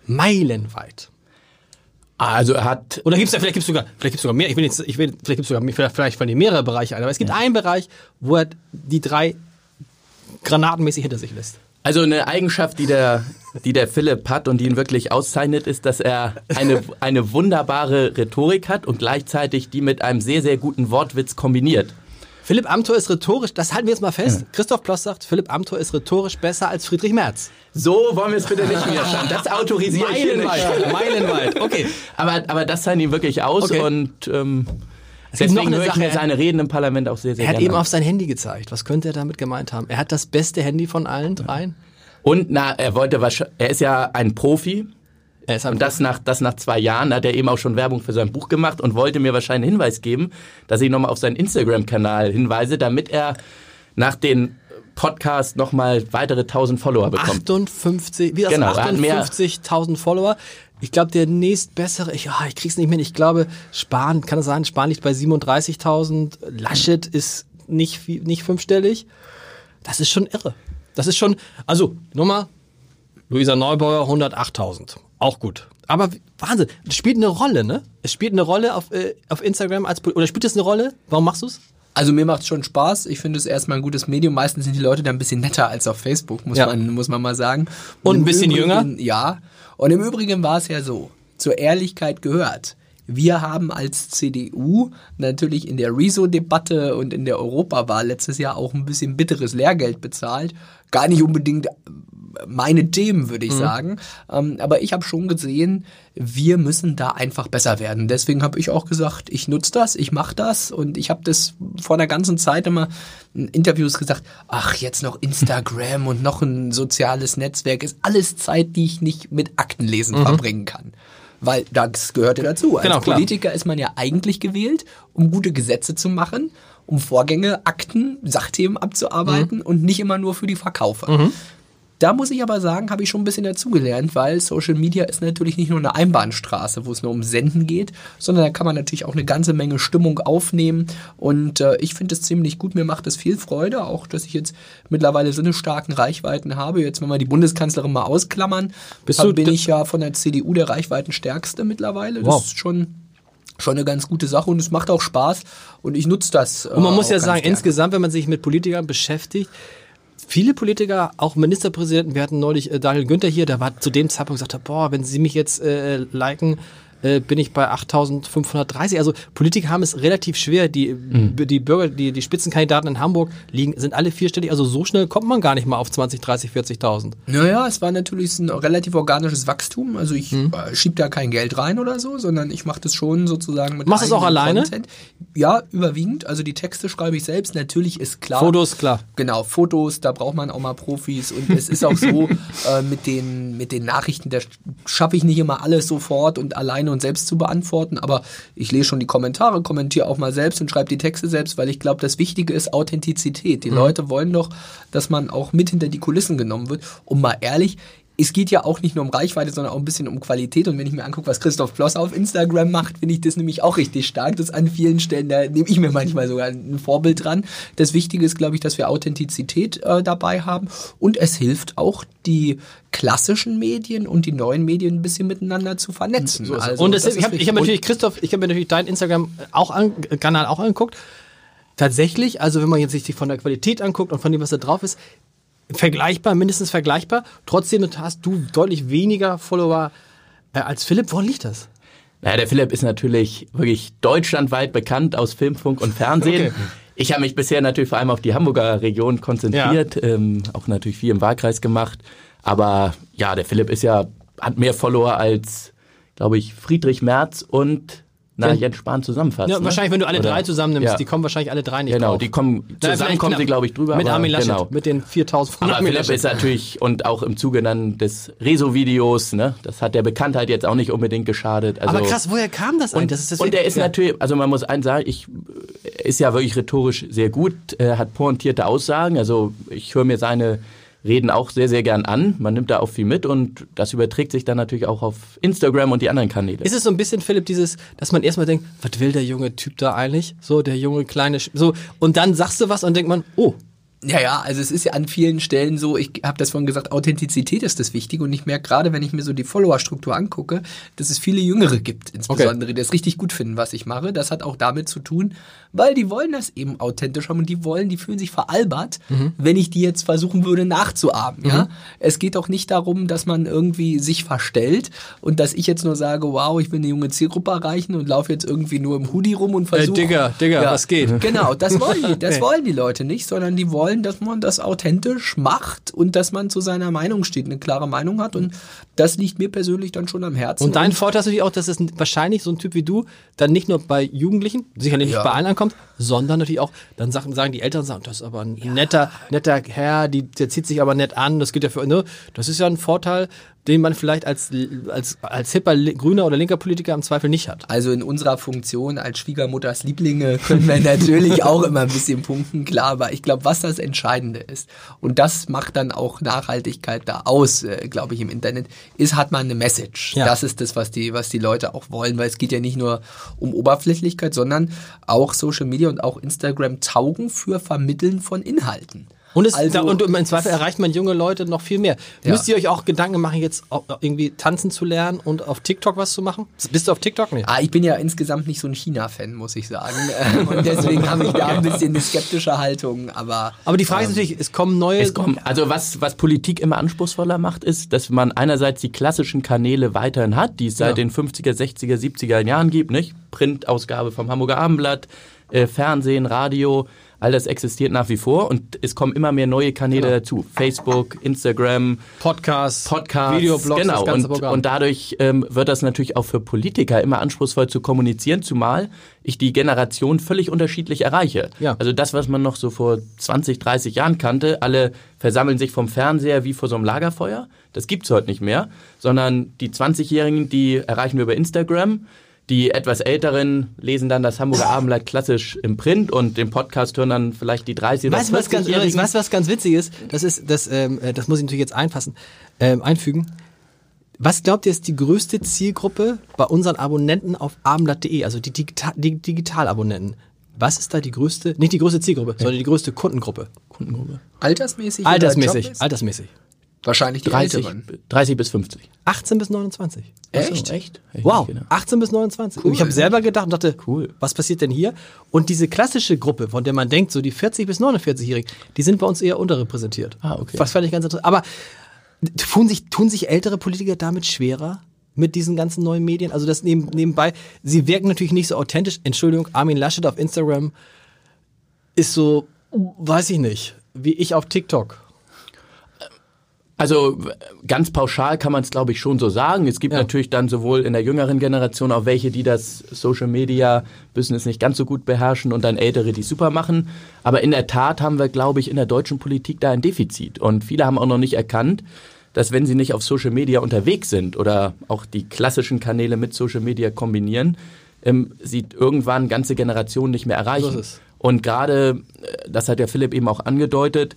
Meilenweit. Also er hat Oder gibt's da, vielleicht gibt's sogar, vielleicht gibt's sogar mehr, ich will jetzt, ich will, vielleicht gibt's sogar, mehr- vielleicht, vielleicht fallen dir mehrere Bereiche ein, aber es gibt einen Bereich, wo er die drei granatenmäßig hinter sich lässt. Also eine Eigenschaft, die der, die der Philipp hat und die ihn wirklich auszeichnet, ist, dass er eine, eine wunderbare Rhetorik hat und gleichzeitig die mit einem sehr, sehr guten Wortwitz kombiniert. Philipp Amthor ist rhetorisch, das halten wir jetzt mal fest. Christoph Ploss sagt, Philipp Amthor ist rhetorisch besser als Friedrich Merz. So wollen wir es bitte nicht mehr schauen. Das autorisiere ich hier nicht. Meilenweit, meilenweit, okay. Aber, aber das zeichnet ihn wirklich aus Okay. und ähm, deswegen eine höre ich Sache. mir seine Reden im Parlament auch sehr, sehr Er hat eben auf sein Handy gezeigt. Was könnte er damit gemeint haben? Er hat das beste Handy von allen dreien. Und na, er wollte wahrscheinlich, er ist ja ein Profi Und das nach, das nach zwei Jahren hat er eben auch schon Werbung für sein Buch gemacht und wollte mir wahrscheinlich einen Hinweis geben, dass ich nochmal auf seinen Instagram-Kanal hinweise, damit er nach den Podcast nochmal weitere 1000 Follower bekommt. 58, wie das Genau, er hat mehr. 58.000 Follower. Ich glaube, der nächstbessere, ich, ah, ich krieg's nicht mehr. Ich glaube, Spahn, kann es sein, Spahn liegt bei 37.000. Laschet ist nicht, nicht fünfstellig. Das ist schon irre. Das ist schon, also, nochmal, Luisa Neubauer 108.000. Auch gut. Aber Wahnsinn, das spielt eine Rolle, ne? Es spielt eine Rolle auf, äh, auf Instagram als, oder spielt es eine Rolle? Warum machst du's? Also mir macht schon Spaß. Ich finde es erstmal ein gutes Medium. Meistens sind die Leute da ein bisschen netter als auf Facebook, muss, Ja. man, muss man mal sagen. Und ein im bisschen Übrigen, Ja. Und im Übrigen war es ja so, zur Ehrlichkeit gehört. Wir haben als CDU natürlich in der Rezo-Debatte und in der Europawahl letztes Jahr auch ein bisschen bitteres Lehrgeld bezahlt. Gar nicht unbedingt meine Themen, würde ich sagen. Ähm, aber ich habe schon gesehen, wir müssen da einfach besser werden. Deswegen habe ich auch gesagt, ich nutze das, ich mache das und ich habe das vor einer ganzen Zeit immer in Interviews gesagt, ach, jetzt noch Instagram und noch ein soziales Netzwerk ist alles Zeit, die ich nicht mit Aktenlesen verbringen kann. Weil das gehört ja dazu. Als Genau, klar. Politiker ist man ja eigentlich gewählt, um gute Gesetze zu machen, um Vorgänge, Akten, Sachthemen abzuarbeiten und nicht immer nur für die Verkaufer. Da muss ich aber sagen, habe ich schon ein bisschen dazugelernt, weil Social Media ist natürlich nicht nur eine Einbahnstraße, wo es nur um Senden geht, sondern da kann man natürlich auch eine ganze Menge Stimmung aufnehmen. Und äh, ich finde es ziemlich gut. Mir macht es viel Freude, auch dass ich jetzt mittlerweile so eine starken Reichweiten habe. Jetzt, wenn wir die Bundeskanzlerin mal ausklammern, hab- bin ich ja von der CDU der Reichweitenstärkste mittlerweile. Wow. Das ist schon schon eine ganz gute Sache und es macht auch Spaß und ich nutze das. Und man äh, muss ja sagen, gerne. insgesamt, wenn man sich mit Politikern beschäftigt, viele Politiker, auch Ministerpräsidenten, wir hatten neulich äh, Daniel Günther hier, der war zu dem Zeitpunkt gesagt, boah, wenn Sie mich jetzt äh, liken, äh, bin ich bei 8530. Also Politiker haben es relativ schwer. Die, mhm. die Bürger, die, die Spitzenkandidaten in Hamburg liegen, sind alle vierstellig. Also so schnell kommt man gar nicht mal auf 20, 30, 40.000. Naja, es war natürlich ein relativ organisches Wachstum. Also ich mhm. Äh, schieb da kein Geld rein oder so, sondern ich mache das schon sozusagen mit Machst du es auch alleine? Content. Ja, überwiegend. Also die Texte schreibe ich selbst. Natürlich ist klar. Fotos, klar. Genau, Fotos, da braucht man auch mal Profis. Und es ist auch so, äh, mit, den, mit den Nachrichten, da schaffe ich nicht immer alles sofort und alleine und selbst zu beantworten. Aber ich lese schon die Kommentare, kommentiere auch mal selbst und schreibe die Texte selbst, weil ich glaube, das Wichtige ist Authentizität. Die mhm. Leute wollen doch, dass man auch mit hinter die Kulissen genommen wird. Und mal ehrlich, es geht ja auch nicht nur um Reichweite, sondern auch ein bisschen um Qualität. Und wenn ich mir angucke, was Christoph Ploss auf Instagram macht, finde ich das nämlich auch richtig stark. Das an vielen Stellen, da nehme ich mir manchmal sogar ein Vorbild dran. Das Wichtige ist, glaube ich, dass wir Authentizität äh, dabei haben. Und es hilft auch, die klassischen Medien und die neuen Medien ein bisschen miteinander zu vernetzen. So also, und es, ich habe hab natürlich, Christoph, ich habe mir natürlich deinen Instagram-Kanal auch, auch angeguckt. Tatsächlich, also wenn man jetzt sich von der Qualität anguckt und von dem, was da drauf ist, vergleichbar, mindestens vergleichbar. Trotzdem hast du deutlich weniger Follower äh, als Philipp. Woran liegt das? Naja, der Philipp ist natürlich wirklich deutschlandweit bekannt aus Film, Funk und Fernsehen. Okay. Ich habe mich bisher natürlich vor allem auf die Hamburger Region konzentriert, ja. ähm, auch natürlich viel im Wahlkreis gemacht. Aber ja, der Philipp ist ja, hat mehr Follower als, glaube ich, Friedrich Merz und na, Jens Spahn zusammenfasst. Ja, ne? Wahrscheinlich, wenn du alle Oder? drei zusammennimmst, ja. die kommen wahrscheinlich alle drei nicht Genau, drauf. die kommen, zusammen kommen sie, glaube ich, drüber. Mit Armin Laschet, genau. mit den 4000 von aber Armin Philipp ist natürlich, und auch im Zuge dann des Rezo-Videos, ne, das hat der Bekanntheit jetzt auch nicht unbedingt geschadet. Also, aber krass, woher kam das eigentlich? Das und er ist ja. natürlich, also man muss eins sagen, ich, ist ja wirklich rhetorisch sehr gut, er hat pointierte Aussagen, also ich höre mir seine reden auch sehr, sehr gern an. Man nimmt da auch viel mit und das überträgt sich dann natürlich auch auf Instagram und die anderen Kanäle. Ist es so ein bisschen, Philipp, dieses, dass man erstmal denkt, was will der junge Typ da eigentlich? So, der junge kleine, so, und dann sagst du was und denkt man, oh, ja, ja, also es ist ja an vielen Stellen so, ich habe das vorhin gesagt, Authentizität ist das Wichtige und ich merke gerade, wenn ich mir so die Follower-Struktur angucke, dass es viele Jüngere gibt, insbesondere, okay. die das richtig gut finden, was ich mache. Das hat auch damit zu tun, weil die wollen das eben authentisch haben und die wollen, die fühlen sich veralbert, mhm. wenn ich die jetzt versuchen würde nachzuahmen. Mhm. Ja, es geht auch nicht darum, dass man irgendwie sich verstellt und dass ich jetzt nur sage, wow, ich will eine junge Zielgruppe erreichen und laufe jetzt irgendwie nur im Hoodie rum und versuche. Äh, Digga, Digga, ja, was geht? Genau, das wollen die, das wollen die Leute nicht, sondern die wollen wollen, dass man das authentisch macht und dass man zu seiner Meinung steht, eine klare Meinung hat. Und das liegt mir persönlich dann schon am Herzen. Und dein Vorteil ist natürlich auch, dass es wahrscheinlich so ein Typ wie du dann nicht nur bei Jugendlichen, sicherlich nicht ja. bei allen ankommt, sondern natürlich auch, dann sagen, sagen die Eltern, sagen, das ist aber ein ja. netter, netter Herr, die, der zieht sich aber nett an, das geht ja für, ne? Das ist ja ein Vorteil, den man vielleicht als, als, als hipper grüner oder linker Politiker im Zweifel nicht hat. Also in unserer Funktion als Schwiegermutters Lieblinge können wir natürlich auch immer ein bisschen punkten, klar, aber ich glaube, was das Entscheidende ist, und das macht dann auch Nachhaltigkeit da aus, äh, glaube ich, im Internet, ist, hat man eine Message. Ja. Das ist das, was die, was die Leute auch wollen, weil es geht ja nicht nur um Oberflächlichkeit, sondern auch Social Media und auch Instagram taugen für Vermitteln von Inhalten. Und, es, also, da, und im Zweifel erreicht man junge Leute noch viel mehr. Ja. Müsst ihr euch auch Gedanken machen, jetzt irgendwie tanzen zu lernen und auf TikTok was zu machen? Bist du auf TikTok nicht? Ah, ich bin ja insgesamt nicht so ein China-Fan, muss ich sagen. und deswegen habe ich da ein bisschen eine skeptische Haltung. Aber, aber die Frage ähm, ist natürlich, es kommen neue. Es kommen, also was, was Politik immer anspruchsvoller macht, ist, dass man einerseits die klassischen Kanäle weiterhin hat, die es seit ja. den 50er, 60er, 70er Jahren gibt, nicht? Printausgabe vom Hamburger Abendblatt, äh, Fernsehen, Radio, All das existiert nach wie vor und es kommen immer mehr neue Kanäle genau. dazu. Facebook, Instagram, Podcasts, Podcasts Videoblogs, genau. und, und dadurch ähm, wird das natürlich auch für Politiker immer anspruchsvoll zu kommunizieren, zumal ich die Generation völlig unterschiedlich erreiche. Ja. Also das, was man noch so vor 20, 30 Jahren kannte, alle versammeln sich vom Fernseher wie vor so einem Lagerfeuer, das gibt's heute nicht mehr, sondern die 20-Jährigen, die erreichen wir über Instagram, die etwas Älteren lesen dann das Hamburger Abendblatt klassisch im Print und den Podcast hören dann vielleicht die 30 oder weißt, 40 was ganz, Weißt du, was ganz witzig ist? Das ist, das, ähm, äh, das muss ich natürlich jetzt einfassen, ähm, einfügen. Was glaubt ihr ist die größte Zielgruppe bei unseren Abonnenten auf abendblatt.de, also die, Digital, die Digitalabonnenten? Was ist da die größte, nicht die größte Zielgruppe, ja. sondern die größte Kundengruppe? Kundengruppe. Altersmäßig? Altersmäßig, altersmäßig. Wahrscheinlich die 30, Älteren. 30 bis 50. 18 bis 29. Echt? So, echt? Wow, 18 bis 29. Cool. Ich habe selber gedacht und dachte, cool. was passiert denn hier? Und diese klassische Gruppe, von der man denkt, so die 40 bis 49-Jährigen, die sind bei uns eher unterrepräsentiert. Ah, okay. Was fand ich ganz interessant. Aber tun sich, tun sich ältere Politiker damit schwerer? mit diesen ganzen neuen Medien? Also das neben, nebenbei, sie wirken natürlich nicht so authentisch. Entschuldigung, Armin Laschet auf Instagram ist so, weiß ich nicht, wie ich auf TikTok. Also ganz pauschal kann man es, glaube ich, schon so sagen. Es gibt ja. natürlich dann sowohl in der jüngeren Generation auch welche, die das Social Media Business nicht ganz so gut beherrschen und dann ältere, die super machen. Aber in der Tat haben wir, glaube ich, in der deutschen Politik da ein Defizit. Und viele haben auch noch nicht erkannt, dass wenn sie nicht auf Social Media unterwegs sind oder auch die klassischen Kanäle mit Social Media kombinieren, ähm, sie irgendwann ganze Generationen nicht mehr erreichen. Und gerade, äh, das hat ja Philipp eben auch angedeutet,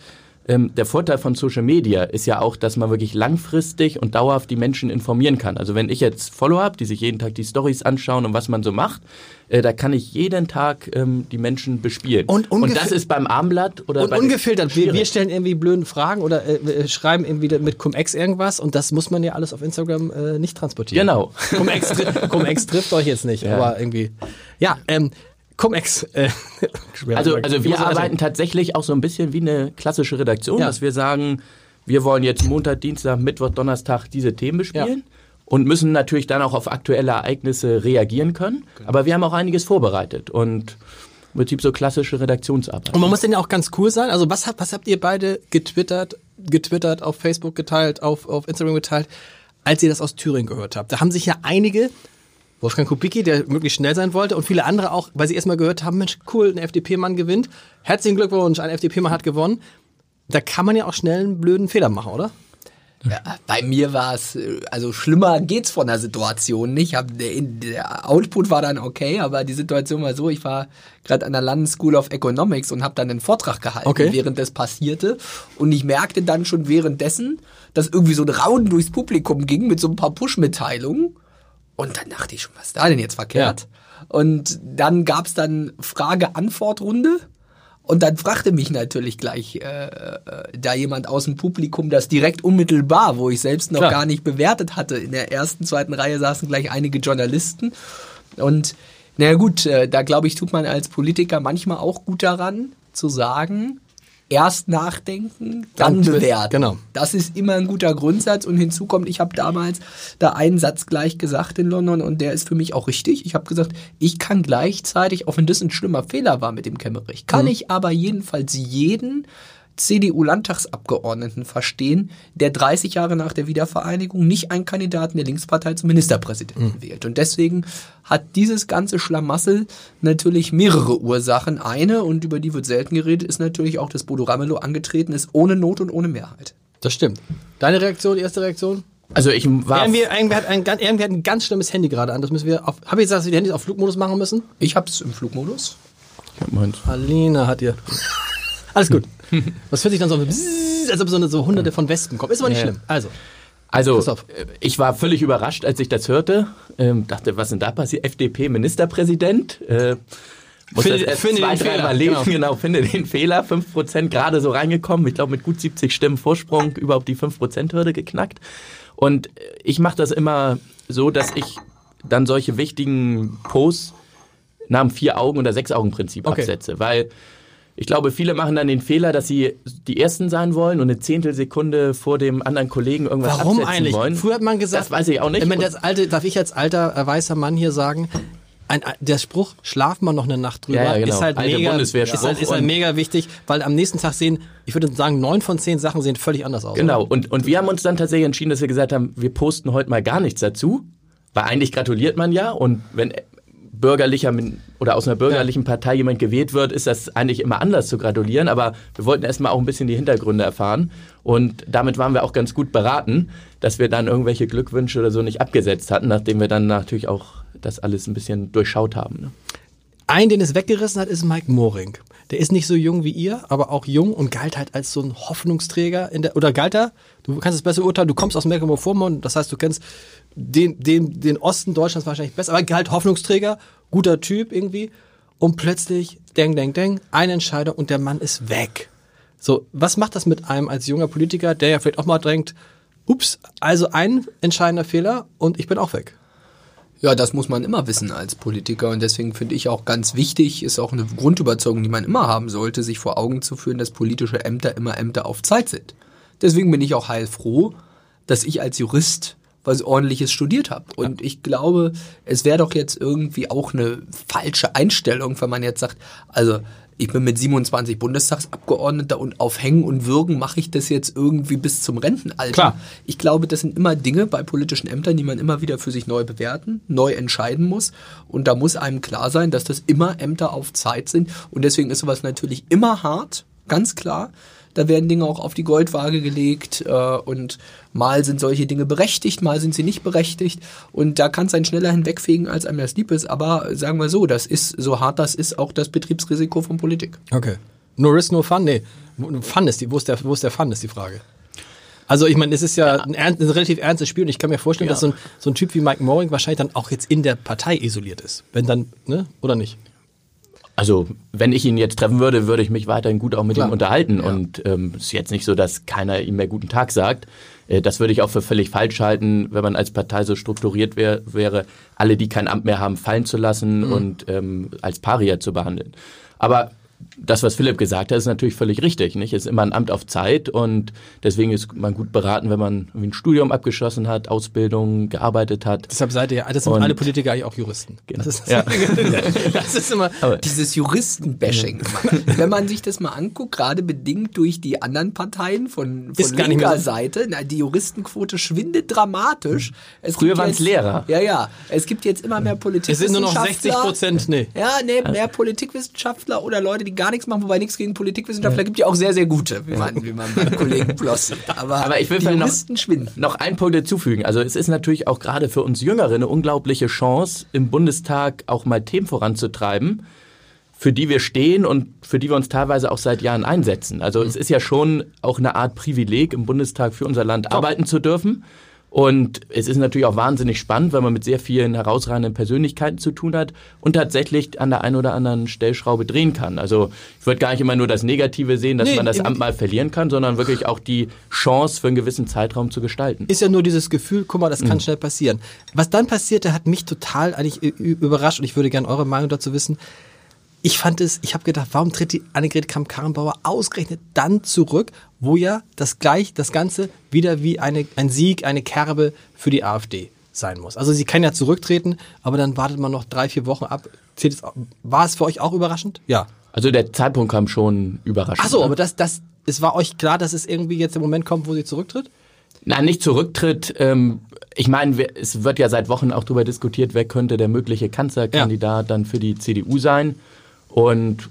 ähm, der Vorteil von Social Media ist ja auch, dass man wirklich langfristig und dauerhaft die Menschen informieren kann. Also wenn ich jetzt Follow habe, die sich jeden Tag die Stories anschauen und was man so macht, äh, da kann ich jeden Tag ähm, die Menschen bespielen. Und, und das ist beim Armblatt oder und ungefiltert. Wir, wir, stellen irgendwie blöden Fragen oder äh, schreiben irgendwie mit Cum-Ex irgendwas und das muss man ja alles auf Instagram äh, nicht transportieren. Genau. Cum-Ex Cum trifft euch jetzt nicht, ja. aber irgendwie. Ja, ähm, Cum-Ex. Äh, also, also wir arbeiten tatsächlich auch so ein bisschen wie eine klassische Redaktion, ja. dass wir sagen, wir wollen jetzt Montag, Dienstag, Mittwoch, Donnerstag diese Themen bespielen. Ja. Und müssen natürlich dann auch auf aktuelle Ereignisse reagieren können. Genau. Aber wir haben auch einiges vorbereitet und im Prinzip so klassische Redaktionsarbeit. Und man muss denn ja auch ganz cool sein. Also was, habt, was habt ihr beide getwittert, getwittert, auf Facebook geteilt, auf, auf Instagram geteilt, als ihr das aus Thüringen gehört habt? Da haben sich ja einige Wolfgang Kubicki, der möglichst schnell sein wollte und viele andere auch, weil sie erstmal gehört haben, Mensch, cool, ein FDP-Mann gewinnt. Herzlichen Glückwunsch, ein FDP-Mann hat gewonnen. Da kann man ja auch schnell einen blöden Fehler machen, oder? Ja, bei mir war es, also schlimmer geht's von der Situation nicht. Hab, der, der, Output war dann okay, aber die Situation war so, ich war gerade an der London School of Economics und habe dann einen Vortrag gehalten, okay. während das passierte. Und ich merkte dann schon währenddessen, dass irgendwie so ein Raunen durchs Publikum ging mit so ein paar Push-Mitteilungen. Und dann dachte ich schon, was ist da denn jetzt verkehrt? Ja. Und dann gab's dann Frage-Antwort-Runde. Und dann fragte mich natürlich gleich äh, äh, da jemand aus dem Publikum das direkt unmittelbar, wo ich selbst noch Klar. gar nicht bewertet hatte. In der ersten, zweiten Reihe saßen gleich einige Journalisten. Und naja gut, äh, da glaube ich, tut man als Politiker manchmal auch gut daran, zu sagen, erst nachdenken, dann bewerten. Genau. Das ist immer ein guter Grundsatz und hinzu kommt, ich habe damals da einen Satz gleich gesagt in London und der ist für mich auch richtig. Ich habe gesagt, ich kann gleichzeitig, auch wenn das ein schlimmer Fehler war mit dem Kemmerich, kann mhm. ich aber jedenfalls jeden CDU-Landtagsabgeordneten verstehen, der 30 Jahre nach der Wiedervereinigung nicht einen Kandidaten der Linkspartei zum Ministerpräsidenten mhm. wählt. Und deswegen hat dieses ganze Schlamassel natürlich mehrere Ursachen. Eine, und über die wird selten geredet, ist natürlich auch, dass Bodo Ramelow angetreten ist, ohne Not und ohne Mehrheit. Das stimmt. Deine Reaktion, die erste Reaktion? Also ich war. Irgendwie, irgendwer, hat ein, irgendwer hat ein ganz schlimmes Handy gerade an. Das müssen wir auf. Habe ich gesagt, dass wir die Handys auf Flugmodus machen müssen? Ich habe es im Flugmodus. Ich hab meins. Alina hat ihr. Alles gut. Was hört sich dann so, als ob so, eine, so hunderte von Wespen kommen. Ist aber nicht schlimm. Also. Also, ich war völlig überrascht, als ich das hörte. Ähm, dachte, was denn da passiert? FDP-Ministerpräsident. Äh, muss finde, das erst finde zwei, dreimal lesen. Genau. genau, finde den Fehler. 5% gerade so reingekommen. Ich glaube, mit gut 70 Stimmen Vorsprung überhaupt die 5%-Hürde geknackt. Und ich mache das immer so, dass ich dann solche wichtigen Posts nach dem Vier-Augen- oder Sechs-Augen-Prinzip okay. absetze. Weil ich glaube, viele machen dann den Fehler, dass sie die Ersten sein wollen und eine Zehntelsekunde vor dem anderen Kollegen irgendwas Warum absetzen eigentlich? wollen. Früher hat man gesagt, das weiß ich auch nicht. Ich meine, das alte, darf ich als alter äh, weißer Mann hier sagen, ein, der Spruch, schlaf mal noch eine Nacht drüber, ja, ja, genau. ist halt Alte mega, ist halt, ist halt mega wichtig, weil am nächsten Tag sehen, ich würde sagen, neun von zehn Sachen sehen völlig anders aus. Genau, und, und wir haben uns dann tatsächlich entschieden, dass wir gesagt haben, wir posten heute mal gar nichts dazu, weil eigentlich gratuliert man ja und wenn bürgerlicher oder aus einer bürgerlichen Partei jemand gewählt wird, ist das eigentlich immer anders zu gratulieren. Aber wir wollten erstmal auch ein bisschen die Hintergründe erfahren. Und damit waren wir auch ganz gut beraten, dass wir dann irgendwelche Glückwünsche oder so nicht abgesetzt hatten, nachdem wir dann natürlich auch das alles ein bisschen durchschaut haben. Ne? Ein, den es weggerissen hat, ist Mike Moring. Der ist nicht so jung wie ihr, aber auch jung und galt halt als so ein Hoffnungsträger in der, oder galt er? Du kannst es besser urteilen, du kommst aus Mecklenburg-Vorpommern, das heißt, du kennst den, den, den Osten Deutschlands wahrscheinlich besser, aber halt Hoffnungsträger, guter Typ irgendwie. Und plötzlich, deng, deng, deng, eine Entscheidung und der Mann ist weg. So, was macht das mit einem als junger Politiker, der ja vielleicht auch mal drängt, ups, also ein entscheidender Fehler und ich bin auch weg. Ja, das muss man immer wissen als Politiker und deswegen finde ich auch ganz wichtig, ist auch eine Grundüberzeugung, die man immer haben sollte, sich vor Augen zu führen, dass politische Ämter immer Ämter auf Zeit sind. Deswegen bin ich auch heilfroh, dass ich als Jurist was ordentliches studiert habe. Und ich glaube, es wäre doch jetzt irgendwie auch eine falsche Einstellung, wenn man jetzt sagt, also ich bin mit 27 Bundestagsabgeordneter und auf Hängen und Würgen mache ich das jetzt irgendwie bis zum Rentenalter. Klar. Ich glaube, das sind immer Dinge bei politischen Ämtern, die man immer wieder für sich neu bewerten, neu entscheiden muss. Und da muss einem klar sein, dass das immer Ämter auf Zeit sind. Und deswegen ist sowas natürlich immer hart, ganz klar. Da werden Dinge auch auf die Goldwaage gelegt äh, und mal sind solche Dinge berechtigt, mal sind sie nicht berechtigt und da kann es einen schneller hinwegfegen, als einem das lieb ist. Aber sagen wir so, das ist, so hart das ist, auch das Betriebsrisiko von Politik. Okay. No risk, no fun? Nee. Fun ist die, wo ist der, wo ist der Fun, ist die Frage. Also ich meine, es ist ja, ja. Ein, ernst, ein, relativ ernstes Spiel und ich kann mir vorstellen, ja. dass so ein, so ein Typ wie Mike Moring wahrscheinlich dann auch jetzt in der Partei isoliert ist. Wenn dann, ne? Oder nicht? Also, wenn ich ihn jetzt treffen würde, würde ich mich weiterhin gut auch mit Klar. ihm unterhalten. Ja. Und es ähm, ist jetzt nicht so, dass keiner ihm mehr guten Tag sagt. Äh, das würde ich auch für völlig falsch halten, wenn man als Partei so strukturiert wär, wäre, alle, die kein Amt mehr haben, fallen zu lassen mhm. und ähm, als Paria zu behandeln. Aber das, was Philipp gesagt hat, ist natürlich völlig richtig. Nicht? Es ist immer ein Amt auf Zeit und deswegen ist man gut beraten, wenn man ein Studium abgeschlossen hat, Ausbildung, gearbeitet hat. Deshalb seid ihr, das sind und alle Politiker eigentlich auch Juristen. Genau. Das, ist, ja. das ist immer Aber dieses Juristenbashing. wenn man sich das mal anguckt, gerade bedingt durch die anderen Parteien von, von linker Seite, na, die Juristenquote schwindet dramatisch. Es Früher waren es Lehrer. Ja, ja. Es gibt jetzt immer mehr Politikwissenschaftler. Es sind nur noch 60 Prozent, nee. Ja, nee, mehr Politikwissenschaftler oder Leute, die gar nichts machen, wobei nichts gegen Politikwissenschaftler ja. gibt ja auch sehr, sehr gute, wie man, wie man beim Kollegen Ploss Aber, Aber ich will die noch, schwinden. noch einen Punkt hinzufügen. Also es ist natürlich auch gerade für uns Jüngere eine unglaubliche Chance, im Bundestag auch mal Themen voranzutreiben, für die wir stehen und für die wir uns teilweise auch seit Jahren einsetzen. Also mhm. es ist ja schon auch eine Art Privileg, im Bundestag für unser Land Top. arbeiten zu dürfen. Und es ist natürlich auch wahnsinnig spannend, weil man mit sehr vielen herausragenden Persönlichkeiten zu tun hat und tatsächlich an der einen oder anderen Stellschraube drehen kann. Also ich würde gar nicht immer nur das Negative sehen, dass nee, man das Amt mal verlieren kann, sondern wirklich auch die Chance für einen gewissen Zeitraum zu gestalten. Ist ja nur dieses Gefühl, guck mal, das kann mhm. schnell passieren. Was dann passierte, hat mich total eigentlich überrascht und ich würde gerne eure Meinung dazu wissen ich fand es, ich habe gedacht, warum tritt die Annegret Kramp-Karrenbauer ausgerechnet dann zurück, wo ja das gleich, das Ganze wieder wie eine, ein Sieg, eine Kerbe für die AfD sein muss. Also sie kann ja zurücktreten, aber dann wartet man noch drei, vier Wochen ab. War es für euch auch überraschend? Ja. Also der Zeitpunkt kam schon überraschend. Ach so, ne? aber das, das, es war euch klar, dass es irgendwie jetzt der Moment kommt, wo sie zurücktritt? Nein, nicht zurücktritt. Ähm, ich meine, es wird ja seit Wochen auch darüber diskutiert, wer könnte der mögliche Kanzlerkandidat ja. dann für die CDU sein. Und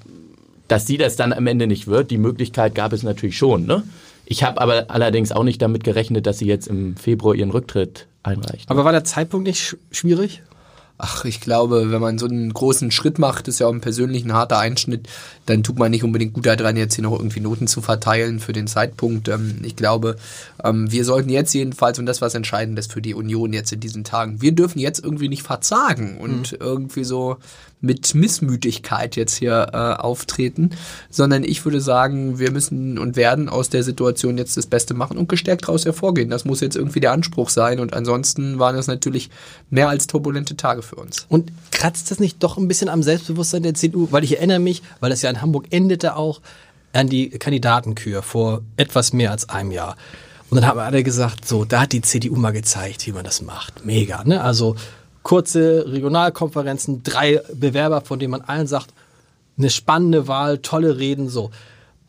dass sie das dann am Ende nicht wird, die Möglichkeit gab es natürlich schon. Ne? Ich habe aber allerdings auch nicht damit gerechnet, dass sie jetzt im Februar ihren Rücktritt einreicht. Aber war der Zeitpunkt nicht schwierig? Ach, ich glaube, wenn man so einen großen Schritt macht, ist ja auch ein persönlich ein harter Einschnitt, dann tut man nicht unbedingt gut daran, jetzt hier noch irgendwie Noten zu verteilen für den Zeitpunkt. Ähm, ich glaube, ähm, wir sollten jetzt jedenfalls, und das was Entscheidendes für die Union jetzt in diesen Tagen, wir dürfen jetzt irgendwie nicht verzagen und mhm. irgendwie so mit Missmütigkeit jetzt hier äh, auftreten, sondern ich würde sagen, wir müssen und werden aus der Situation jetzt das Beste machen und gestärkt daraus hervorgehen. Das muss jetzt irgendwie der Anspruch sein und ansonsten waren das natürlich mehr als turbulente Tage für uns. Und kratzt das nicht doch ein bisschen am Selbstbewusstsein der CDU? Weil ich erinnere mich, weil das ja in Hamburg endete auch, an die Kandidatenkür vor etwas mehr als einem Jahr. Und dann haben alle gesagt, so, da hat die CDU mal gezeigt, wie man das macht. Mega, ne? Also kurze Regionalkonferenzen, drei Bewerber, von denen man allen sagt, eine spannende Wahl, tolle Reden, so.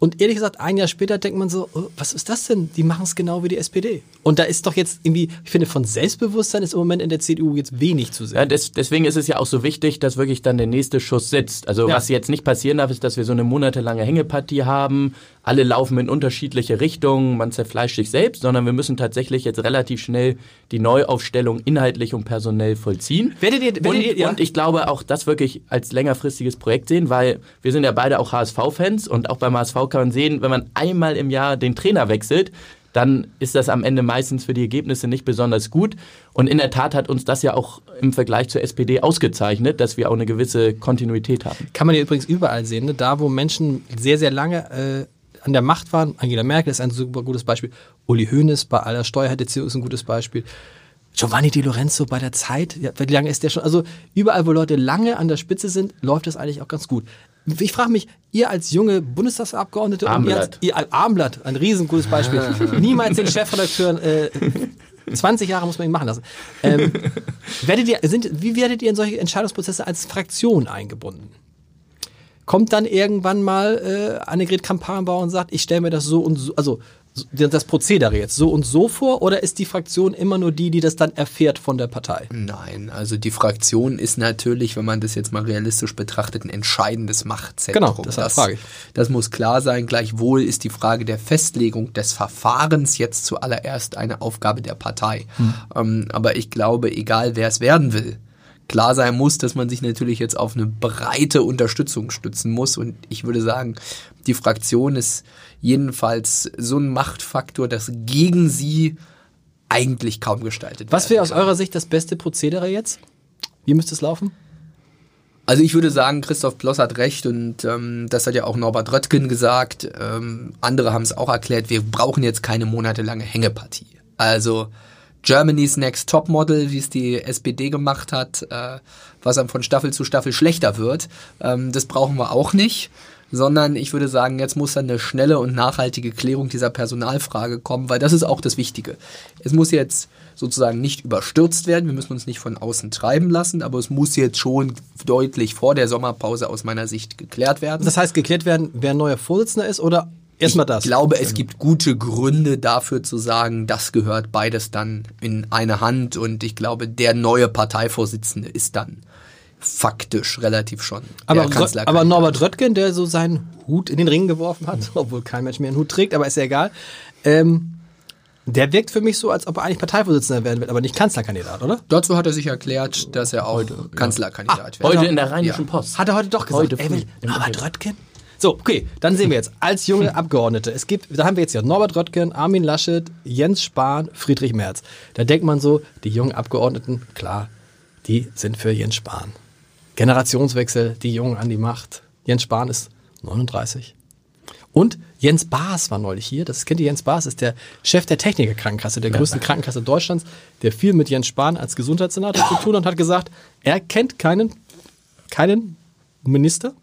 Und ehrlich gesagt, ein Jahr später denkt man so, oh, was ist das denn? Die machen es genau wie die SPD. Und da ist doch jetzt irgendwie, ich finde, von Selbstbewusstsein ist im Moment in der CDU jetzt wenig zu sehen. Ja, des, deswegen ist es ja auch so wichtig, dass wirklich dann der nächste Schuss sitzt. Also ja. was jetzt nicht passieren darf, ist, dass wir so eine monatelange Hängepartie haben, alle laufen in unterschiedliche Richtungen, man zerfleischt sich selbst, sondern wir müssen tatsächlich jetzt relativ schnell die Neuaufstellung inhaltlich und personell vollziehen. Werdet ihr, werdet und, ihr, ja? und ich glaube auch das wirklich als längerfristiges Projekt sehen, weil wir sind ja beide auch HSV-Fans und auch beim HSV kann man sehen, wenn man einmal im Jahr den Trainer wechselt, dann ist das am Ende meistens für die Ergebnisse nicht besonders gut. Und in der Tat hat uns das ja auch im Vergleich zur SPD ausgezeichnet, dass wir auch eine gewisse Kontinuität haben. Kann man ja übrigens überall sehen, ne? da wo Menschen sehr, sehr lange äh, an der Macht waren. Angela Merkel ist ein super gutes Beispiel. Uli Hoeneß bei aller Steuerhinterziehung ist ein gutes Beispiel. Giovanni Di Lorenzo bei der Zeit, ja, wie lange ist der schon? Also überall, wo Leute lange an der Spitze sind, läuft das eigentlich auch ganz gut. Ich frage mich, ihr als junge Bundestagsabgeordnete Armblatt. und ihr als ihr Armblatt, ein riesengutes Beispiel, niemals den Chefredakteuren äh, 20 Jahre muss man ihn machen lassen. Ähm, werdet ihr, sind, wie werdet ihr in solche Entscheidungsprozesse als Fraktion eingebunden? Kommt dann irgendwann mal äh, Annegret Kramp-Karrenbauer und sagt, ich stelle mir das so und so, also das Prozedere jetzt so und so vor oder ist die Fraktion immer nur die, die das dann erfährt von der Partei? Nein, also die Fraktion ist natürlich, wenn man das jetzt mal realistisch betrachtet, ein entscheidendes Machtzentrum. Genau, das, das frage ich. Das muss klar sein. Gleichwohl ist die Frage der Festlegung des Verfahrens jetzt zuallererst eine Aufgabe der Partei. Hm. Ähm, aber ich glaube, egal wer es werden will, klar sein muss, dass man sich natürlich jetzt auf eine breite Unterstützung stützen muss. Und ich würde sagen, die Fraktion ist jedenfalls so ein Machtfaktor, dass gegen sie eigentlich kaum gestaltet Was wäre aus eurer Sicht das beste Prozedere jetzt? Wie müsste es laufen? Also ich würde sagen, Christoph Ploss hat recht und ähm, das hat ja auch Norbert Röttgen gesagt. Ähm, andere haben es auch erklärt, wir brauchen jetzt keine monatelange Hängepartie. Also Germany's Next Top Model, wie es die SPD gemacht hat, äh, was dann von Staffel zu Staffel schlechter wird, ähm, das brauchen wir auch nicht sondern ich würde sagen, jetzt muss dann eine schnelle und nachhaltige Klärung dieser Personalfrage kommen, weil das ist auch das Wichtige. Es muss jetzt sozusagen nicht überstürzt werden, wir müssen uns nicht von außen treiben lassen, aber es muss jetzt schon deutlich vor der Sommerpause aus meiner Sicht geklärt werden. Das heißt, geklärt werden, wer neuer Vorsitzender ist oder Erstmal das. Ich glaube, es gibt gute Gründe dafür zu sagen, das gehört beides dann in eine Hand und ich glaube, der neue Parteivorsitzende ist dann faktisch relativ schon. Aber, aber Norbert Röttgen, der so seinen Hut in den Ring geworfen hat, obwohl kein Mensch mehr einen Hut trägt, aber ist ja egal, ähm, der wirkt für mich so, als ob er eigentlich Parteivorsitzender werden will, aber nicht Kanzlerkandidat, oder? Dazu hat er sich erklärt, dass er auch heute, Kanzlerkandidat ja. ah, wird. Heute in der Rheinischen ja. Post. Hat er heute doch gesagt. Heute Ey, Norbert Röttgen? So, okay, dann sehen wir jetzt als junge Abgeordnete. Es gibt, da haben wir jetzt ja Norbert Röttgen, Armin Laschet, Jens Spahn, Friedrich Merz. Da denkt man so, die jungen Abgeordneten, klar, die sind für Jens Spahn. Generationswechsel, die Jungen an die Macht. Jens Spahn ist 39. Und Jens Baas war neulich hier. Das kennt ihr, Jens Baas ist der Chef der Technikerkrankenkasse, der größten Krankenkasse Deutschlands, der viel mit Jens Spahn als Gesundheitssenator zu tun hat und hat gesagt, er kennt keinen, keinen Minister,